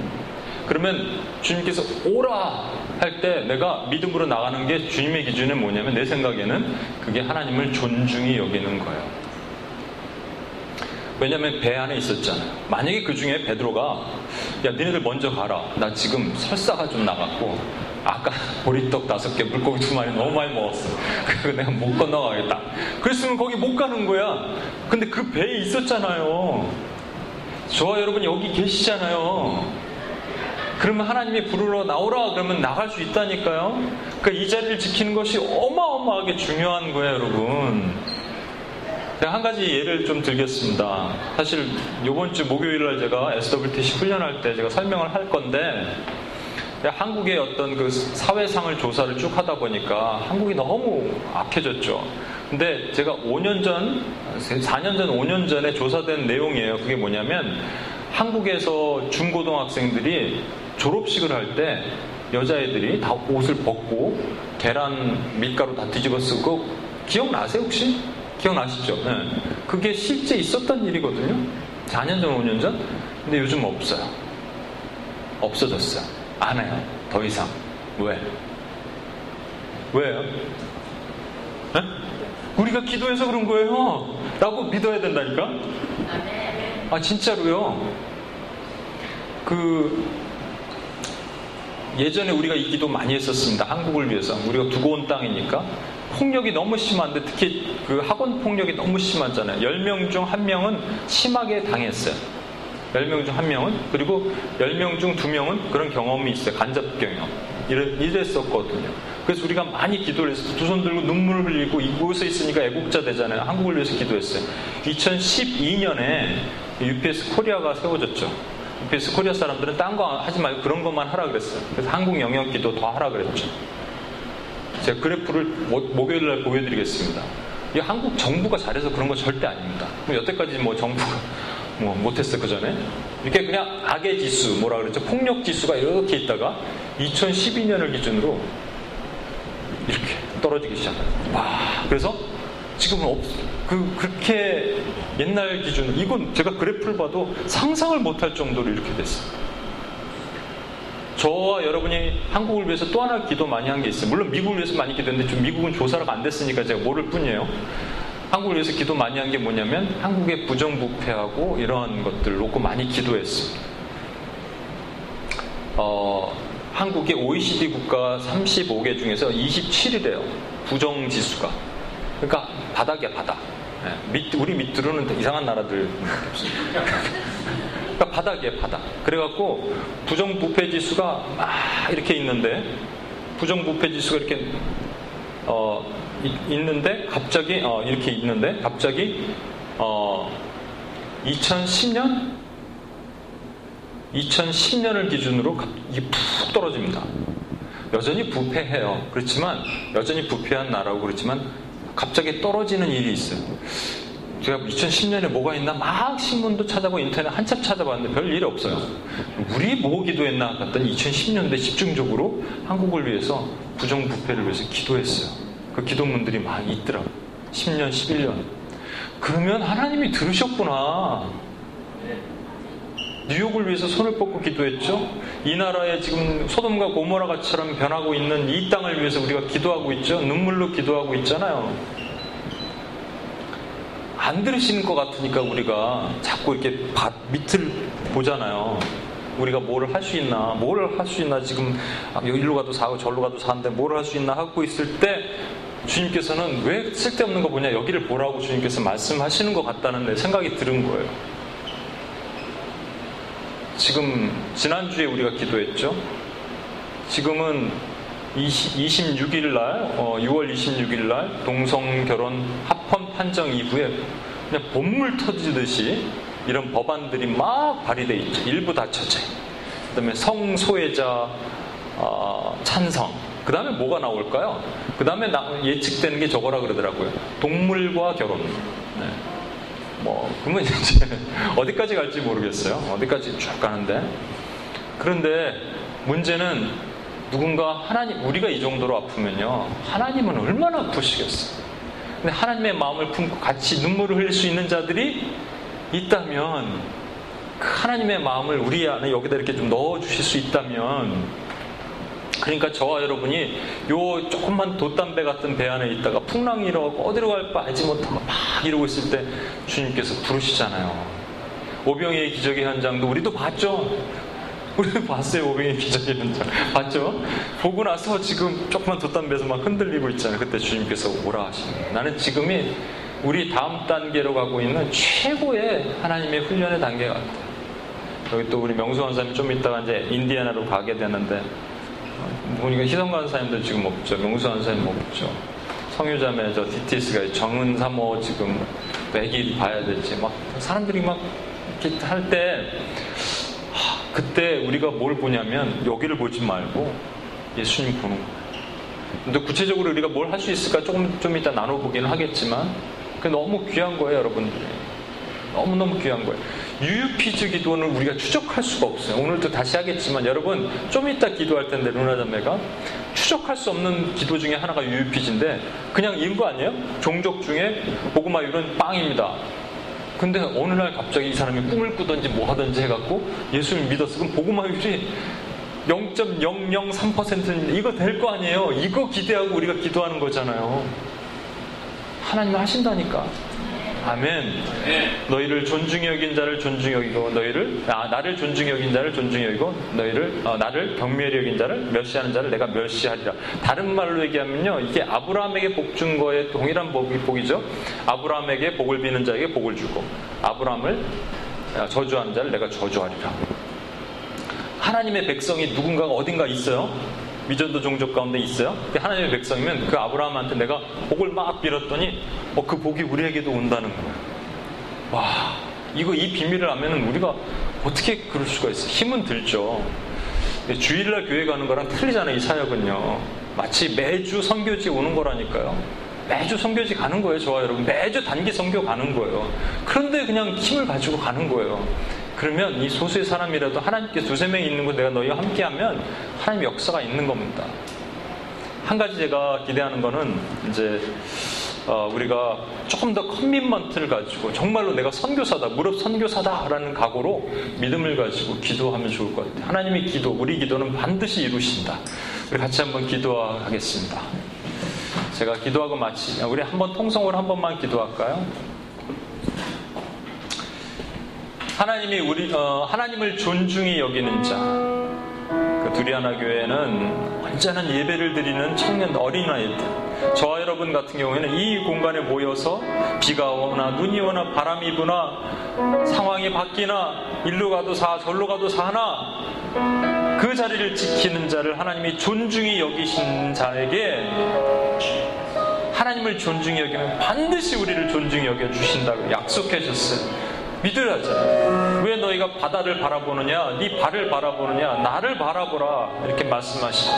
그러면 주님께서 오라 할 때 내가 믿음으로 나가는 게 주님의 기준은 뭐냐면 내 생각에는 그게 하나님을 존중히 여기는 거예요. 왜냐하면 배 안에 있었잖아요. 만약에 그 중에 베드로가 야 너네들 먼저 가라. 나 지금 설사가 좀 나갔고 아까 [laughs] 보리떡 다섯 개, 물고기 두 마리 너무 많이 먹었어. [laughs] 그리고 내가 못 건너가겠다. 그랬으면 거기 못 가는 거야. 근데 그 배에 있었잖아요. 저와 여러분 여기 계시잖아요. 그러면 하나님이 부르러 나오라 그러면 나갈 수 있다니까요. 그러니까 이 자리를 지키는 것이 어마어마하게 중요한 거예요, 여러분. 제가 한 가지 예를 좀 들겠습니다. 사실 이번 주 목요일 날 제가 SWTC 훈련할 때 제가 설명을 할 건데 한국의 어떤 그 사회상을 조사를 쭉 하다 보니까 한국이 너무 악해졌죠. 근데 제가 5년 전, 4년 전, 5년 전에 조사된 내용이에요. 그게 뭐냐면 한국에서 중고등학생들이 졸업식을 할 때 여자애들이 다 옷을 벗고 계란 밀가루 다 뒤집어 쓰고 기억나세요 혹시? 기억나시죠? 네. 그게 실제 있었던 일이거든요. 4년 전, 5년 전. 근데 요즘 없어요. 없어졌어요. 안 해요. 더 이상. 왜? 왜요? 네? 우리가 기도해서 그런 거예요. 라고 믿어야 된다니까? 아, 진짜로요. 그, 예전에 우리가 이 기도 많이 했었습니다. 한국을 위해서. 우리가 두고 온 땅이니까. 폭력이 너무 심한데 특히 그 학원 폭력이 너무 심하잖아요. 10명 중 1명은 심하게 당했어요. 10명 중 1명은 그리고 10명 중 2명은 그런 경험이 있어요. 간접 경험. 이랬었거든요. 그래서 우리가 많이 기도를 했어요. 두 손 들고 눈물을 흘리고 이곳에 있으니까 애국자 되잖아요. 한국을 위해서 기도했어요. 2012년에 UPS 코리아가 세워졌죠. UPS 코리아 사람들은 딴 거 하지 말고 그런 것만 하라 그랬어요. 그래서 한국 영역 기도 더 하라 그랬죠. 제가 그래프를 목요일 날 보여드리겠습니다. 이 한국 정부가 잘해서 그런 거 절대 아닙니다. 여태까지 뭐 정부가 [laughs] 뭐 못했어 그 전에 이렇게 그냥 악의 지수 뭐라 그랬죠 폭력 지수가 이렇게 있다가 2012년을 기준으로 이렇게 떨어지기 시작해요. 와 그래서 지금은 없, 그 그렇게 옛날 기준 이건 제가 그래프를 봐도 상상을 못할 정도로 이렇게 됐어요. 저와 여러분이 한국을 위해서 또 하나 기도 많이 한 게 있어요. 물론 미국을 위해서 많이 기도했는데 좀 미국은 조사가 안 됐으니까 제가 모를 뿐이에요. 한국을 위해서 기도 많이 한 게 뭐냐면 한국의 부정부패하고 이러한 것들 놓고 많이 기도했어요. 어, 한국의 OECD 국가 35개 중에서 27이래요. 부정지수가. 그러니까 바닥이야, 바닥. 네, 밑, 우리 밑으로는 이상한 나라들. 그러니까 바닥이에요, 바닥. 그래갖고 부정부패 지수가 막 이렇게 있는데 부정부패 지수가 이렇게 어, 있는데 갑자기 어, 이렇게 있는데 갑자기 어, 2010년 2010년을 기준으로 이게 푹 떨어집니다. 여전히 부패해요. 그렇지만 여전히 부패한 나라고 그렇지만 갑자기 떨어지는 일이 있어요. 제가 2010년에 뭐가 있나 막 신문도 찾아보고 인터넷 한참 찾아봤는데 별 일이 없어요. 우리 뭐 기도했나 갔더니 2010년대 집중적으로 한국을 위해서 부정부패를 위해서 기도했어요. 그 기도문들이 많이 있더라고요. 10년, 11년. 그러면 하나님이 들으셨구나. 뉴욕을 위해서 손을 뻗고 기도했죠. 이 나라에 지금 소돔과 고모라 같이처럼 변하고 있는 이 땅을 위해서 우리가 기도하고 있죠. 눈물로 기도하고 있잖아요. 안 들으시는 것 같으니까 우리가 자꾸 이렇게 밑을 보잖아요. 우리가 뭐를 할수 있나, 뭐를 할수 있나, 지금 여기로 가도 사고 절로 가도 사는데 뭐를 할수 있나 하고 있을 때 주님께서는 왜 쓸데없는 거 보냐, 여기를 보라고 주님께서 말씀하시는 것 같다는 생각이 들은 거예요. 지금, 지난주에 우리가 기도했죠? 지금은 20, 26일 날, 어, 6월 26일 날 동성 결혼 합헌 판정 이후에 그냥 본물 터지듯이 이런 법안들이 막 발의돼 있죠. 일부 다처제. 그다음에 성소외자 어, 찬성. 그 다음에 뭐가 나올까요? 그 다음에 예측되는 게 저거라 그러더라고요. 동물과 결혼. 네. 뭐 그러면 이제 [laughs] 어디까지 갈지 모르겠어요. 어디까지 쭉 가는데. 그런데 문제는 누군가 하나님, 우리가 이 정도로 아프면요. 하나님은 얼마나 아프시겠어요. 근데 하나님의 마음을 품고 같이 눈물을 흘릴 수 있는 자들이 있다면 그 하나님의 마음을 우리 안에 여기다 이렇게 좀 넣어 주실 수 있다면 그러니까 저와 여러분이 요 조금만 돛담배 같은 배 안에 있다가 풍랑이 일어나고 어디로 갈까 알지 못하고 막 이러고 있을 때 주님께서 부르시잖아요. 오병이의 기적의 현장도 우리도 봤죠. 우리도 봤어요 오병이의 기적의 현장 봤죠? 보고 나서 지금 조금만 돛담배에서 막 흔들리고 있잖아요. 그때 주님께서 오라 하시는. 나는 지금이 우리 다음 단계로 가고 있는 최고의 하나님의 훈련의 단계 같아요. 여기 또 우리 명수 원 사님이 좀 이따가 이제 인디애나로 가게 되는데 보니까 희성관 사님도 지금 없죠. 명수원 사님 없죠. 성유자매 저 DTS가 정은 사모 지금 매일 봐야 될지 막 사람들이 막 이렇게 할 때 그때 우리가 뭘 보냐면 여기를 보지 말고 예수님 보는. 근데 구체적으로 우리가 뭘 할 수 있을까 조금 좀 이따 나눠보기는 하겠지만 그 너무 귀한 거예요, 여러분들이. 너무너무 귀한 거예요. UUP즈 기도는 우리가 추적할 수가 없어요. 오늘도 다시 하겠지만 여러분 좀 이따 기도할 텐데 루나 자매가 추적할 수 없는 기도 중에 하나가 UUP즈인데 그냥 이런 거 아니에요? 종족 중에 보고마율은 빵입니다. 근데 어느 날 갑자기 이 사람이 꿈을 꾸든지 뭐 하든지 해갖고 예수를 믿었어. 그럼 보고마율이 0.003%는 이거 될 거 아니에요. 이거 기대하고 우리가 기도하는 거잖아요. 하나님 하신다니까. 아멘. 너희를 존중히 여긴 자를 존중히 여기고 너희를 아 나를 존중히 여긴 자를 존중히 여기고 너희를 어, 나를 경멸히 여긴 자를 멸시하는 자를 내가 멸시하리라. 다른 말로 얘기하면요. 이게 아브라함에게 복 준 거에 동일한 복이, 복이죠. 아브라함에게 복을 비는 자에게 복을 주고 아브라함을 아, 저주하는 자를 내가 저주하리라. 하나님의 백성이 누군가가 어딘가 있어요. 미전도 종족 가운데 있어요. 하나님의 백성이면 그 아브라함한테 내가 복을 막 빌었더니 어, 그 복이 우리에게도 온다는 거예요. 와, 이거 이 비밀을 알면은 우리가 어떻게 그럴 수가 있어? 힘은 들죠. 주일날 교회 가는 거랑 틀리잖아요, 이 사역은요. 마치 매주 선교지 오는 거라니까요. 매주 선교지 가는 거예요, 저와 여러분. 매주 단기 선교 가는 거예요. 그런데 그냥 힘을 가지고 가는 거예요. 그러면 이 소수의 사람이라도 하나님께 두세 명이 있는 거 내가 너희와 함께하면 하나님 역사가 있는 겁니다. 한 가지 제가 기대하는 거는 이제 어, 우리가 조금 더 커밋먼트를 가지고 정말로 내가 선교사다, 무릎 선교사다라는 각오로 믿음을 가지고 기도하면 좋을 것 같아요. 하나님의 기도, 우리 기도는 반드시 이루신다. 우리 같이 한번 기도하겠습니다. 제가 기도하고 마치 우리 한번 통성으로 한 번만 기도할까요? 하나님이 우리 어, 하나님을 존중히 여기는 자. 그 두리아나 교회는 언제나 예배를 드리는 청년 어린아이들. 저와 여러분 같은 경우에는 이 공간에 모여서 비가 오나 눈이 오나 바람이 부나 상황이 바뀌나 일로 가도 사 절로 가도 사나 그 자리를 지키는 자를 하나님이 존중히 여기신 자에게 하나님을 존중히 여기면 반드시 우리를 존중히 여겨 주신다고 약속해 줬어요. 믿으라잖아요. 왜 너희가 바다를 바라보느냐? 네 발을 바라보느냐? 나를 바라보라. 이렇게 말씀하시죠.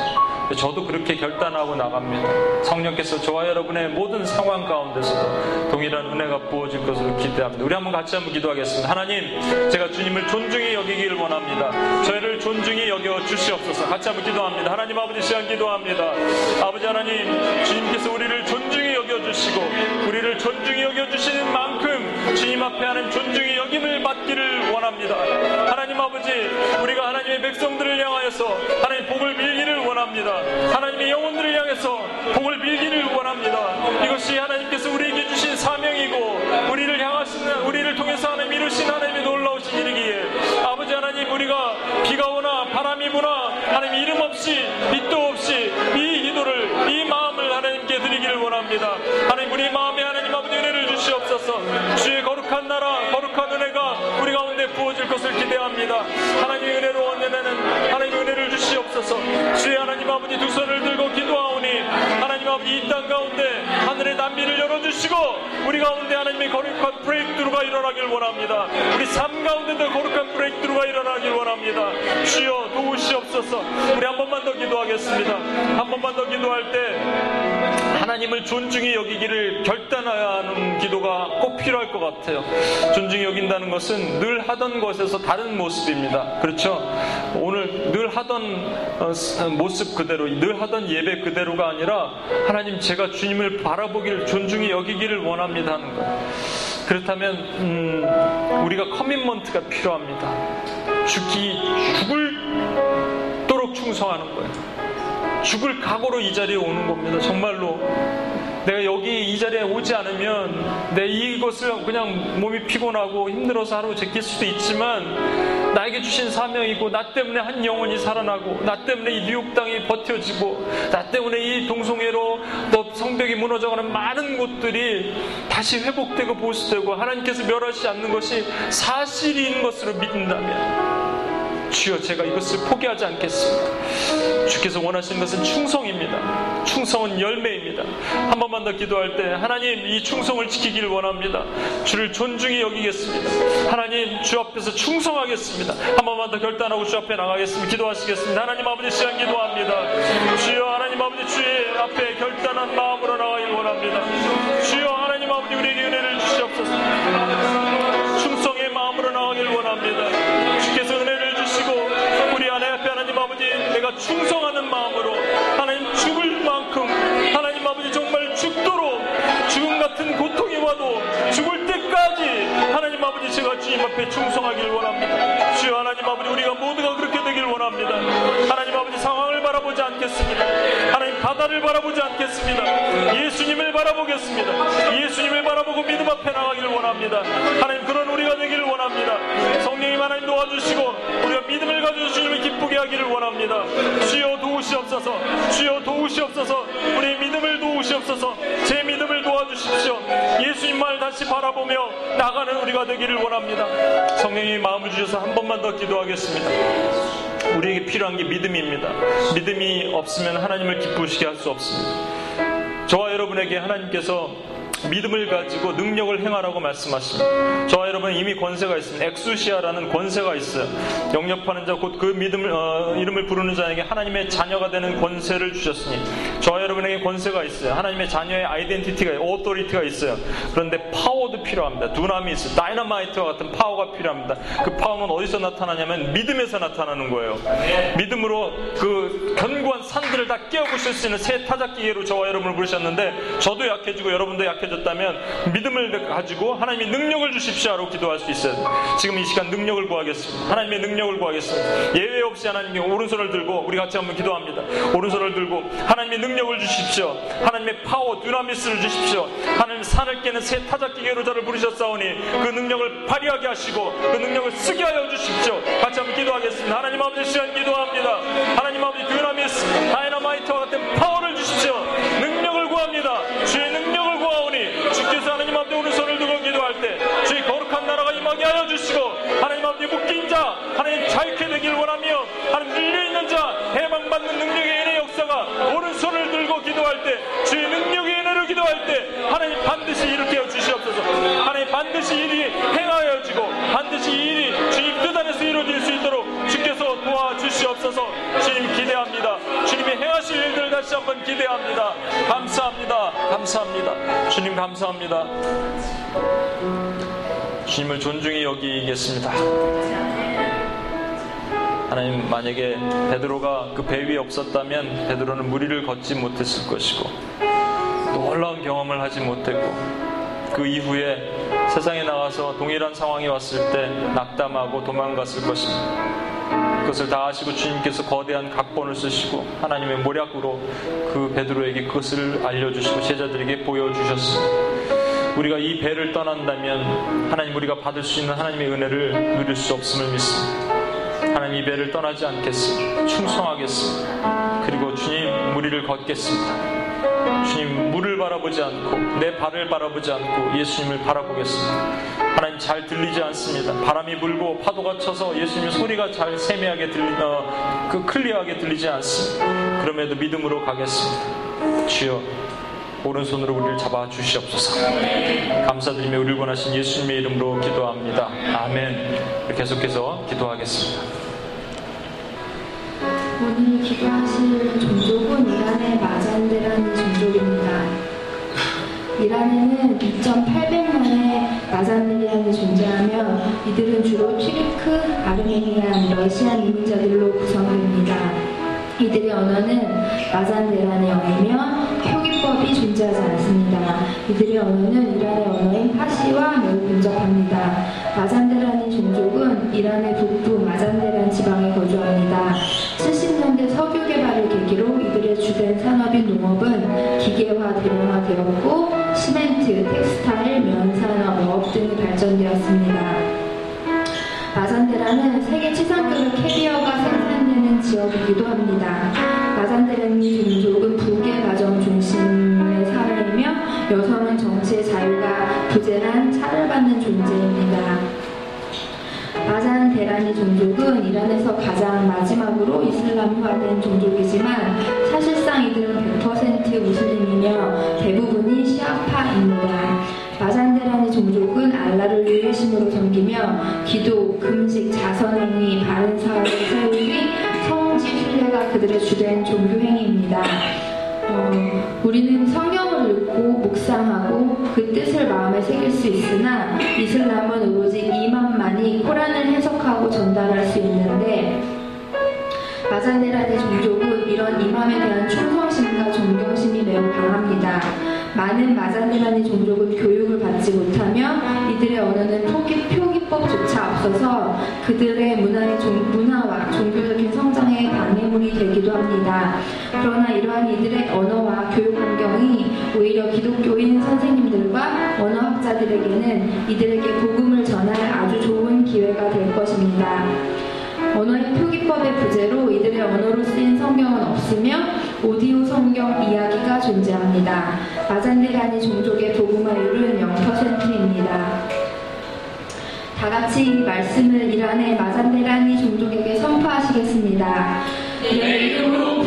저도 그렇게 결단하고 나갑니다. 성령께서 저와 여러분의 모든 상황 가운데서도 동일한 은혜가 부어질 것을 기대합니다. 우리 한번 같이 한번 기도하겠습니다. 하나님, 제가 주님을 존중히 여기기를 원합니다. 저희를 존중히 여겨 주시옵소서. 같이 한번 기도합니다. 하나님 아버지 시간 기도합니다. 아버지 하나님, 주님께서 우리를 존중히 여겨 주시고 우리를 존중히 여겨 주시는 만큼 주님 앞에 하는 존중히 여김을 받기를 원합니다. 하나님 아버지, 우리가 하나님의 백성들을 향하여서 하나님 복을 빌기를 원합니다. 하나님의 영혼들을 향해서 복을 빌기를 원합니다. 이것이 하나님께서 우리에게 주신 사명이고 우리를 향하시는 우리를 통해서 하나님 이루신 하나님의 놀라우신 일이기에 아버지 하나님 우리가 비가 오나 바람이 부나 하나님 이름 없이 빛도 없이 이 기도를 이 마음을 하나님께 드리기를 원합니다. 하나님 우리 마음에 주시옵소서. 주의 거룩한 나라 거룩한 은혜가 우리 가운데 부어질 것을 기대합니다. 하나님의 은혜로 언제는 하나님의 은혜를 주시옵소서. 주의 하나님 아버지 두 손을 들고 기도하오니 하나님 아버지 이 땅 가운데 하늘의 난미를 열어주시고 우리 가운데 하나님의 거룩한 브레이크드루가 일어나길 원합니다. 우리 삶 가운데도 거룩한 브레이크드루가 일어나길 원합니다. 주여 도우시옵소서. 우리 한 번만 더 기도하겠습니다. 한 번만 더 기도할 때 하나님을 존중히 여기기를 결단하는 기도가 꼭 필요할 것 같아요. 존중히 여긴다는 것은 늘 하던 것에서 다른 모습입니다. 그렇죠? 오늘 늘 하던 어, 어, 모습 그대로, 늘 하던 예배 그대로가 아니라 하나님 제가 주님을 바라보기를 존중히 여기기를 원합니다 하는 거예요. 그렇다면 음, 우리가 커밋먼트가 필요합니다. 죽기 죽을도록 충성하는 거예요. 죽을 각오로 이 자리에 오는 겁니다. 정말로 내가 여기 이 자리에 오지 않으면 내 이것을 그냥 몸이 피곤하고 힘들어서 하루 제낄 수도 있지만 나에게 주신 사명이고 나 때문에 한 영혼이 살아나고 나 때문에 이 뉴욕 땅이 버텨지고 나 때문에 이 동성애로 또 성벽이 무너져가는 많은 곳들이 다시 회복되고 보수되고 하나님께서 멸하지 않는 것이 사실인 것으로 믿는다면 주여 제가 이것을 포기하지 않겠습니다. 주께서 원하시는 것은 충성입니다. 충성은 열매입니다. 한 번만 더 기도할 때 하나님 이 충성을 지키기를 원합니다. 주를 존중히 여기겠습니다. 하나님 주 앞에서 충성하겠습니다. 한 번만 더 결단하고 주 앞에 나가겠습니다. 기도하시겠습니다. 하나님 아버지 시간 기도합니다. 주여 하나님 아버지 주의 앞에 결단한 마음으로 나가길 원합니다. 주여 하나님 아버지 우리에게 은혜를 주시옵소서. 충성의 마음으로 나가길 원합니다. 내가 충성하는 마음으로 하나님 죽을 만큼 하나님 아버지 정말 죽도록 죽음 같은 고통이 와도 죽을 때까지 하나님 아버지 제가 주님 앞에 충성하길 원합니다. 주여 하나님 아버지 우리가 모두가 그렇게 되길 원합니다. 하나님 아버지 상황을 바라보지 않겠습니다. 하나님 바다를 바라보지 않겠습니다. 예수님을 바라보겠습니다. 예수님을 바라보고 믿음 앞에 나가길 원합니다. 하나님 그런 우리가 되기를 원합니다. 성령님 하나님 도와주시고 우리가 믿음을 가지고 주님을 기쁘게 하기를 원합니다. 주여 도우시옵소서. 주여 도우시옵소서. 우리의 믿음을 도우시옵소서. 제 믿음을 도와주십시오. 예수님만을 다시 바라보며 나가는 우리가 되기를 원합니다. 성령님 마음을 주셔서 한 번만 더 기도하겠습니다. 우리에게 필요한 게 믿음입니다. 믿음이 없으면 하나님을 기쁘시게 할 수 없습니다. 저와 여러분에게 하나님께서 믿음을 가지고 능력을 행하라고 말씀하십니다. 저와 여러분은 이미 권세가 있습니다. 엑수시아라는 권세가 있어요. 영접하는 자 곧 그 믿음을 어, 이름을 부르는 자에게 하나님의 자녀가 되는 권세를 주셨으니 저와 여러분에게 권세가 있어요. 하나님의 자녀의 identity가 authority가 있어요. 그런데 파워도 필요합니다. 두나미스 있어요. 다이너마이트와 같은 파워가 필요합니다. 그 파워는 어디서 나타나냐면 믿음에서 나타나는 거예요. 믿음으로 그 견고한 산들을 다 깨어부실 수 있는 새 타작기계로 저와 여러분을 부르셨는데 저도 약해지고 여러분도 약해 졌다면 믿음을 가지고 하나님의 능력을 주십시오 하고 기도할 수 있어요. 지금 이 시간 능력을 구하겠습니다. 하나님의 능력을 구하겠습니다. 예외 없이 하나님께 오른손을 들고 우리 같이 한번 기도합니다. 오른손을 들고 하나님의 능력을 주십시오. 하나님의 파워, dynamis를 주십시오. 하나님 산을 깨는 새 타작기 계로 저를 부르셨사오니 그 능력을 발휘하게 하시고 그 능력을 쓰게 하여 주십시오. 같이 한번 기도하겠습니다. 하나님 아버지 시간 기도합니다. 하나님 아버지 dynamis, 다이너마이트와 같은 파워를 주십시오. 능력을 구합니다. 주의 하나님 앞에 오른손을 두고 기도할 때 주의 거룩한 나라가 임하게 하여 주시고 하나님 앞에 묶인 자 하나님 자유케 되길 원하며 하나님 밀려있는 자 해방받는 능력의 은혜 역사가 오른손을 들고 기도할 때 주의 능력의 은혜로 기도할 때 하나님 반드시 일으켜 주시옵소서. 하나님 반드시 일이 행하여지고 반드시 이 일이 주님 뜻 안에서 이루어질 수 있도록 주께서 도와주시옵소서. 주님 기대합니다 하실 일들을 다시 한번 기대합니다 감사합니다 감사합니다 주님 감사합니다 주님을 존중히 여기겠습니다. 하나님 만약에 베드로가 그 배 위에 없었다면 베드로는 무리를 걷지 못했을 것이고 놀라운 경험을 하지 못했고 그 이후에 세상에 나가서 동일한 상황이 왔을 때 낙담하고 도망갔을 것입니다. 그것을 다 아시고 주님께서 거대한 각본을 쓰시고 하나님의 모략으로 그 베드로에게 그것을 알려주시고 제자들에게 보여주셨습니다. 우리가 이 배를 떠난다면 하나님 우리가 받을 수 있는 하나님의 은혜를 누릴 수 없음을 믿습니다. 하나님 이 배를 떠나지 않겠습니다. 충성하겠습니다. 그리고 주님 무리를 걷겠습니다. 주님 물을 바라보지 않고 내 발을 바라보지 않고 예수님을 바라보겠습니다. 하나님 잘 들리지 않습니다. 바람이 불고 파도가 쳐서 예수님 소리가 잘 세미하게 들리, 어, 그 클리어하게 들리지 않습니다. 그럼에도 믿음으로 가겠습니다. 주여 오른손으로 우리를 잡아 주시옵소서. 감사드리며 우리를 원하신 예수님의 이름으로 기도합니다. 아멘. 계속해서 기도하겠습니다. 오늘 기도하실 종족은 이란의 마잔드라는 종족입니다. 이란에는 2,800만의 마잔들이라는 존재하며 이들은 주로 튀르크, 아르메니안, 러시안 이민자들로 구성됩니다. 이들의 언어는 마잔데란의 영이며 표기법이 존재하지 않습니다. 이들의 언어는 이란의 언어인 파시와 매우 근접합니다. 마잔데란의 종족은 이란의 북부 마잔데란 주된 산업인 농업은 기계화, 대량화되었고 시멘트, 텍스타일, 면산업, 어업 등이 발전되었습니다. 마잔데라는 세계 최상급의 캐리어가 생산되는 지역이기도 합니다. 마잔데라니 종족은 부계 가정 중심의 사회이며 여성은 정치의 자유가 부재한 차별받는 존재입니다. 마잔데라니 종족은 이란에서 가장 마지막으로 이슬람화된 종족이지만 사실상 이들은 100% 무슬림이며 대부분이 시아파입니다. 마잔데라니 종족은 알라를 유일신으로 섬기며 기도, 금식, 자선행위, 바른 사회를 세우기, 성지 순례가 그들의 주된 종교 행위입니다. 어, 우리는 성경을 읽고 묵상하고 그 뜻을 마음에 새길 수 있으나 이슬람은 오로지 이만만이 코란을 해석하고 전달할 수 있는데 마잔데라니 종족은 이런 이맘에 대한 충성심과 존경심이 매우 강합니다. 많은 마잔데라니 종족은 교육을 받지 못하며 이들의 언어는 표기, 표기법조차 없어서 그들의 문화의 종, 문화와 종교적인 성장에 방해물이 되기도 합니다. 그러나 이러한 이들의 언어와 교육 환경이 오히려 기독교인 선생님들과 언어학자들에게는 이들에게 복음을 전할 아주 좋은 기회가 될 것입니다. 언어의 표기법의 부재로 이들의 언어로 쓰인 성경은 없으며 오디오 성경 이야기가 존재합니다. 마잔데라니 종족의 복음화율은 0%입니다. 다 같이 이 말씀을 이란의 마잔데라니 종족에게 선포하시겠습니다. 내 이름으로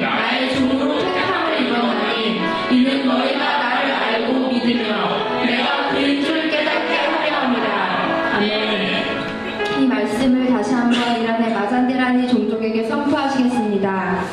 나의 종으로 택함을 입었나니, 이는 너희가 나를 알고 믿으며, 내가 그인 줄 깨닫게 하려 함이라. 아멘. 이 말씀을 다시 한번 이란의 마잔데라니 종족에게 선포하시겠습니다.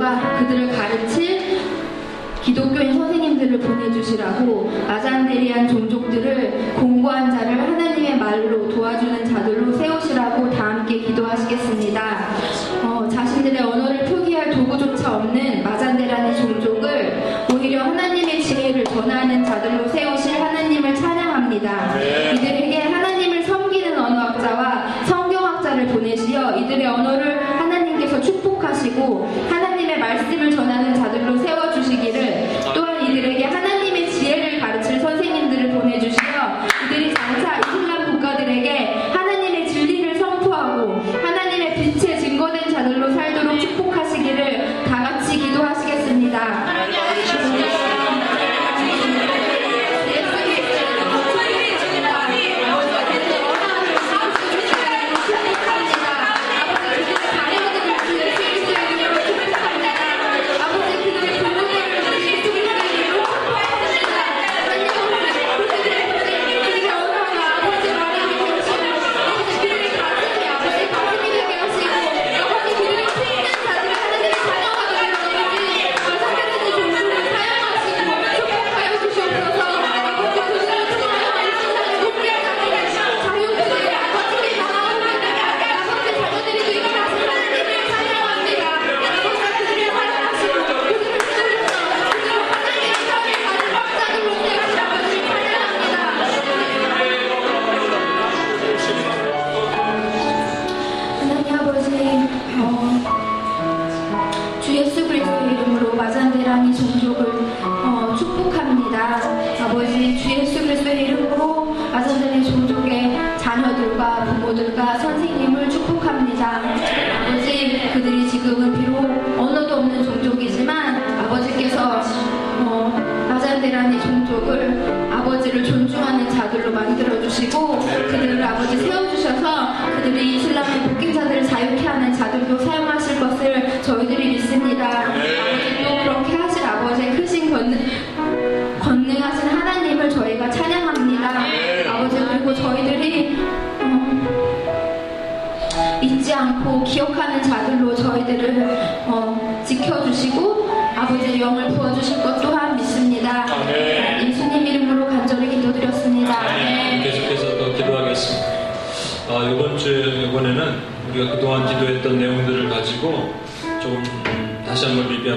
학자들과 그들을 가르칠 기독교인 선생님들을 보내주시라고 마잔데리안 종족들을 공고한 자를 하나님의 말로 도와주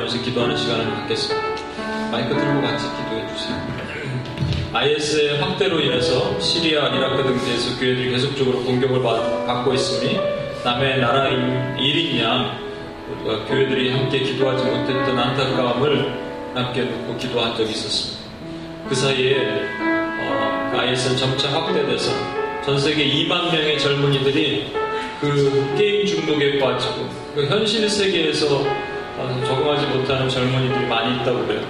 리뷰하면서 기도하는 시간을 갖겠습니다. 마이크 들고 같이 기도해 주세요. IS의 확대로 인해서 시리아, 이라크 등 지에서 교회들이 계속적으로 공격을 받, 받고 있으니 남의 나라 1인 양 우리가 교회들이 함께 기도하지 못했던 안타까움을 함께 놓고 기도한 적이 있었습니다. 그 사이에 어, 그 IS는 점차 확대돼서 전 세계 2만 명의 젊은이들이 그 게임 중독에 빠지고 그 현실 세계에서 어, 적응하지 못하는 젊은이들이 많이 있다고 그래요.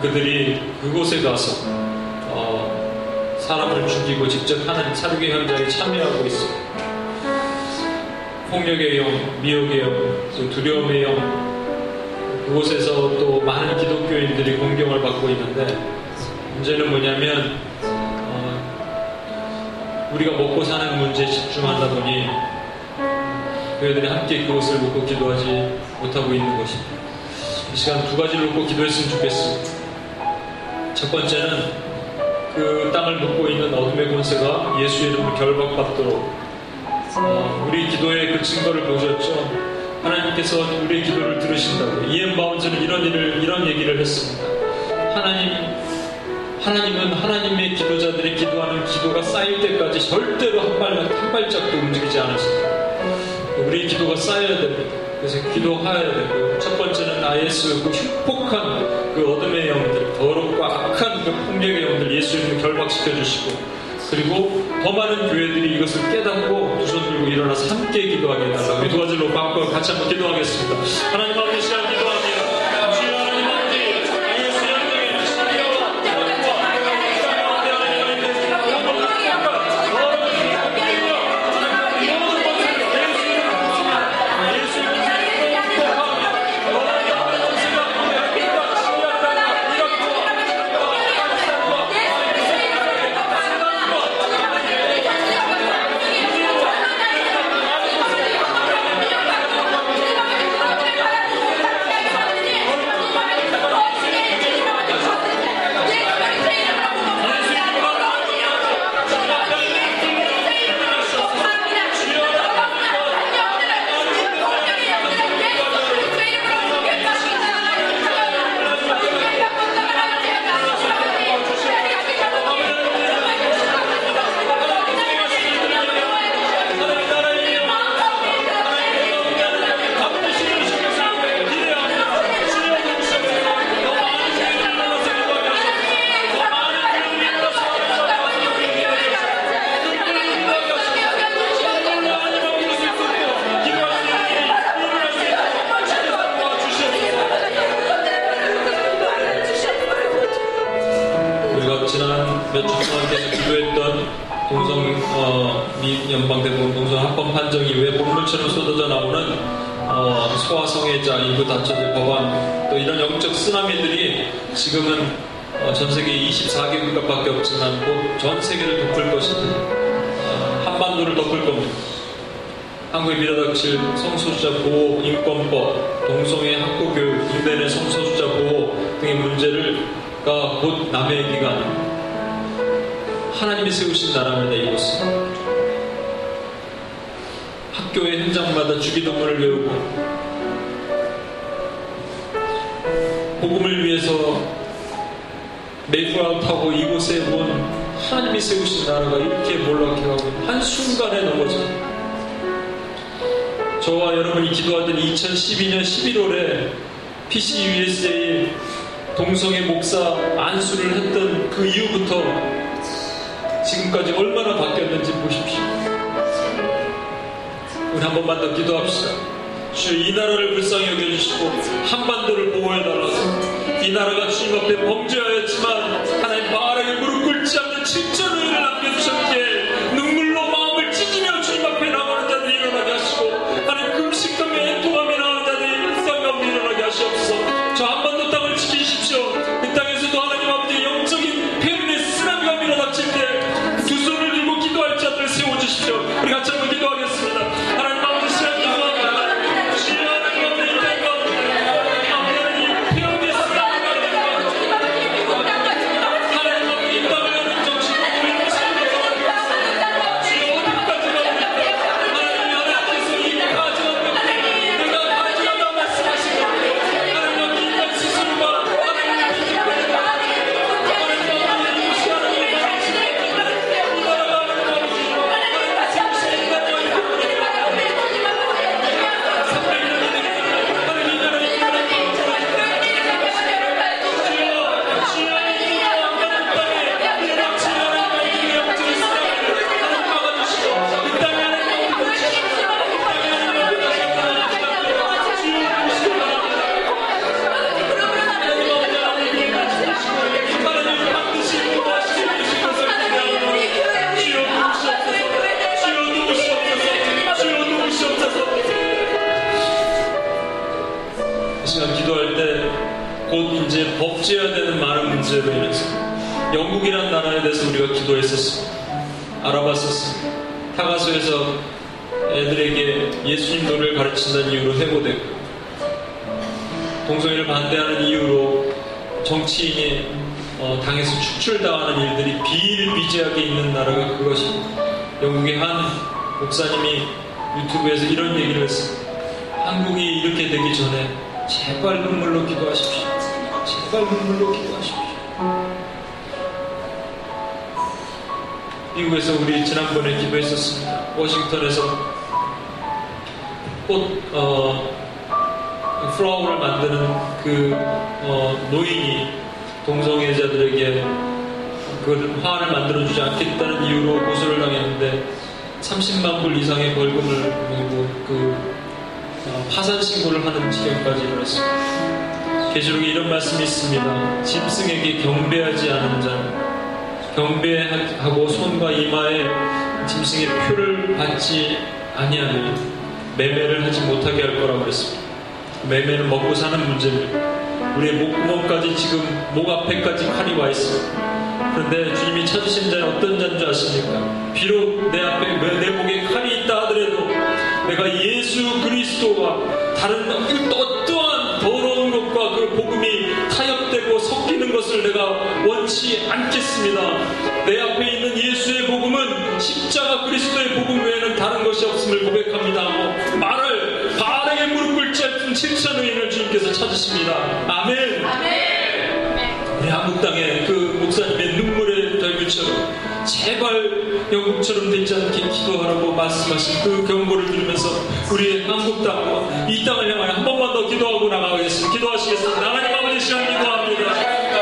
그들이 그곳에 가서 어, 사람을 죽이고 직접 하는 살육의 현장에 참여하고 있어요. 폭력의 영, 미혹의 영, 또 두려움의 영, 그곳에서 또 많은 기독교인들이 공경을 받고 있는데 문제는 뭐냐면 어, 우리가 먹고 사는 문제에 집중하다 보니 교회들이 함께 그것을 놓고 기도하지 못하고 있는 것입니다. 이 시간 두 가지를 놓고 기도했으면 좋겠습니다. 첫 번째는 그 땅을 묶고 있는 어둠의 권세가 예수 이름으로 결박받도록 어, 우리 기도의 그 증거를 보셨죠. 하나님께서 우리의 기도를 들으신다고. 이엠 바운즈는 이런 일을 이런 얘기를 했습니다. 하나님 하나님은 하나님의 기도자들이 기도하는 기도가 쌓일 때까지 절대로 한, 발, 한 발짝도 움직이지 않으신다. 우리 기도가 쌓여야 됩니다. 그래서 기도해야 되고 첫 번째는 IS 그 흉폭한 그 어둠의 영들, 더럽고 악한 그 폭력의 영들 예수 이름으로 결박시켜 주시고 그리고 더 많은 교회들이 이것을 깨닫고 두 손 들고 일어나서 함께 기도하게 해달라고 두 가지로 바꿔 같이 한번 기도하겠습니다. 하나님 아버지 지금은 어, 전 세계 24개 국가밖에 없지만 곧 전 세계를 덮을 것이다. 어, 한반도를 덮을 겁니다. 한국에 밀어닥칠 성소수자 보호 인권법, 동성애 학교 교육, 인대내 성소수자 보호 등의 문제를가 곧 남의 얘기가 아닙니다. 하나님이 세우신 나라입니다, 이곳은. 학교의 현장마다 주기도문을 외우고 복음을 위해서 메이플아웃하고 이곳에 온 하나님이 세우신 나라가 이렇게 몰락해가고 한순간에 넘어져 저와 여러분이 기도하던 2012년 11월에 PCUSA 동성애 목사 안수를 했던 그 이후부터 지금까지 얼마나 바뀌었는지 보십시오. 우리 한 번만 더 기도합시다. 주이 나라를 불쌍히 여겨주시고 한반도를 보호해달라고. 이 나라가 주님 앞에 범죄하였지만 있습니다. 짐승에게 경배하지 않은 자는 경배하고 손과 이마에 짐승의 표를 받지 아니하면 매매를 하지 못하게 할 거라고 그랬습니다. 매매는 먹고 사는 문제입니다. 우리의 목구멍까지 지금 목 앞에까지 칼이 와 있습니다. 그런데 주님이 찾으신 자는 어떤 자인 줄 아십니까? 비록 내 앞에 내 목에 칼이 있다 하더라도 내가 예수 그리스도와 다른 어떠한 더러운 것과 그 복음이 타협되고 섞이는 것을 내가 원치 않겠습니다. 내 앞에 있는 예수의 복음은 십자가 그리스도의 복음 외에는 다른 것이 없음을 고백합니다 말을 바르게 무릎 꿇지 않은 칠천 의인을 주님께서 찾으십니다. 아멘. 우리 한국 땅에 그 목사님의 눈물의 결규처럼 제발 영국처럼 되지 않게 기도하라고 말씀하신 그 경고를 들으면서 우리 한국 땅과 이 땅을 향하여 한 번만 더 기도하고 나가겠습니다. 기도하시겠습니다. 하나님 아버지 시간 기도합니다.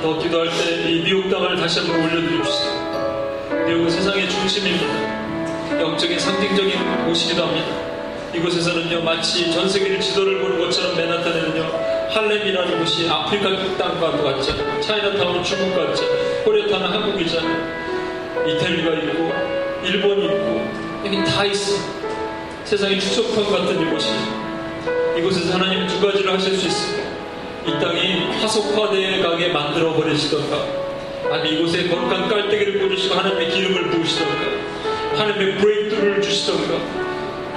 더 기도할 때 이 미국 땅을 다시 한번 올려드립시다. 미국은 세상의 중심입니다. 영적인 상징적인 곳이기도 합니다. 이곳에서는요 마치 전 세계를 지도를 보는 것처럼 맨하탄에는요 할렘이라는 곳이 아프리카 땅과도 같잖아요. 차이나타운은 중국 같잖아요. 코리아타운은 한국이잖아요. 이태리가 있고 일본이 있고 여기 다 있어. 세상의 축소판 같은 이곳이 이곳에서 하나님 두 가지를 하실 수 있습니다. 이 땅이 화석화되어 가게 만들어 버리시던가 아니 이곳에 거룩한 깔때기를 꽂으시고 하나님의 기름을 부으시던가 하나님의 브레이크를 주시던가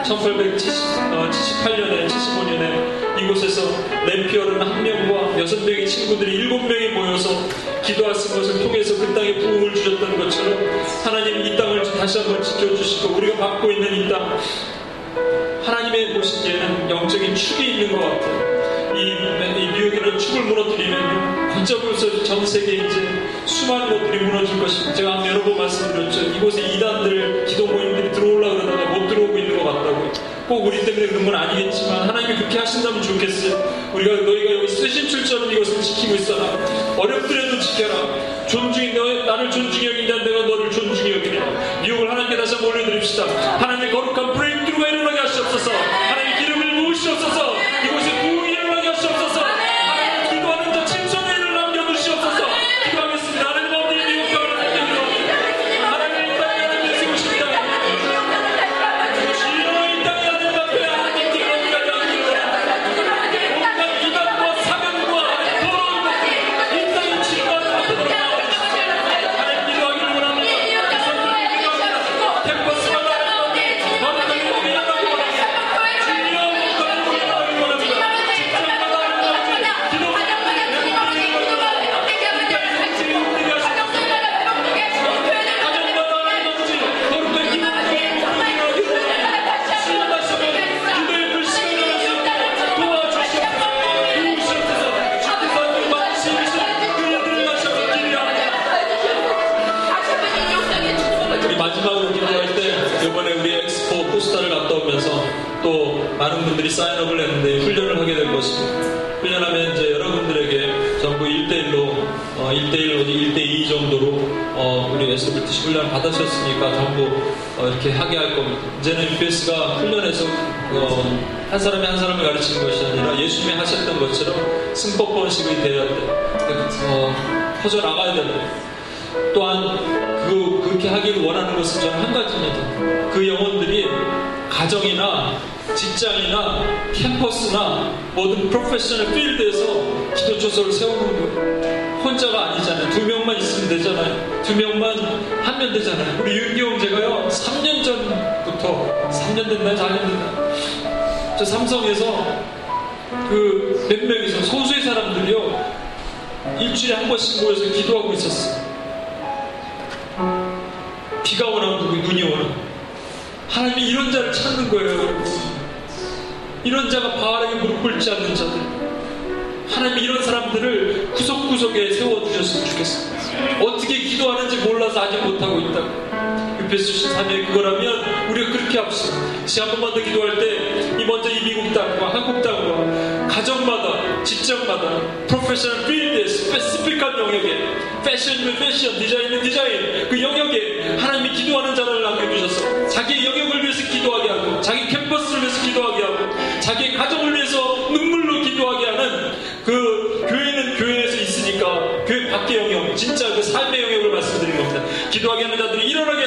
1878년에 75년에 이곳에서 램피어는 한 명과 여섯 명의 친구들이 일곱 명이 모여서 기도하신 것을 통해서 그 땅에 부흥을 주셨던 것처럼 하나님 이 땅을 다시 한번 지켜주시고 우리가 받고 있는 이 땅 하나님의 보시기에는 영적인 축이 있는 것 같아요. 이, 이 뉴욕이라는 축을 무너뜨리면 걷잡으로서 전 세계에 이제 수많은 것들이 무너질 것입니다. 제가 여러 번 말씀드렸죠. 이곳에 이단들, 기도 모임들이 들어오려 그러다가 못 들어오고 있는 것 같다고요. 꼭 우리 때문에 그런 건 아니겠지만 하나님이 그렇게 하신다면 좋겠어요. 우리가 너희가 여기 쓰신 출처럼 이것을 지키고 있어라. 어렵더라도 지켜라. 존중이 너 나를 존중히 여긴다 내가 너를 존중히 여기라. 뉴욕을 하나님께 다시 한번 올려드립시다. 하나님의 거룩한 브레이크가 일어나게 하시옵소서. 어, 이렇게 하게 할 겁니다. 이제는 UPS가 훈련해서 어, 한 사람이 한 사람을 가르치는 것이 아니라 예수님이 하셨던 것처럼 승법 번식이 되어야 돼. 어, 퍼져 나가야 된다. 또한 그, 그렇게 하기를 원하는 것은 저는 한 가지입니다. 그 영혼들이 가정이나 직장이나 캠퍼스나 모든 프로페셔널 필드에서 기도초소를 세우는 거예요. 혼자가 아니잖아요. 두 명만 있으면 되잖아요. 두 명만 하면 되잖아요. 우리 윤기 형제가요, 3년 전부터, 3년 됐나, 4년 됐나. 저 삼성에서 그 몇 명이서 소수의 사람들이요, 일주일에 한 번씩 모여서 기도하고 있었어요. 비가 오나 눈이 오나 하나님이 이런 자를 찾는 거예요 이런 자가 바알에게 무릎 꿇지 않는 자들 이 이런 사람들을 구석구석에 세워두셨으면 좋겠습니다. 어떻게 기도하는지 몰라서 아직 못하고 있다고 유페스 3에 그거라면 우리가 그렇게 합시다 다시 한 번만 더 기도할 때 이 먼저 이 미국 땅과 한국 땅과 가정마다 직장마다 프로페셔널 필드에 스페시픽한 영역에 패션이면 패션 디자인은 디자인 그 영역에 하나님이 기도하는 자를 남겨주셔서 자기의 영역을 위해서 기도하게 하고 기도하게 하는 자들이 일어나게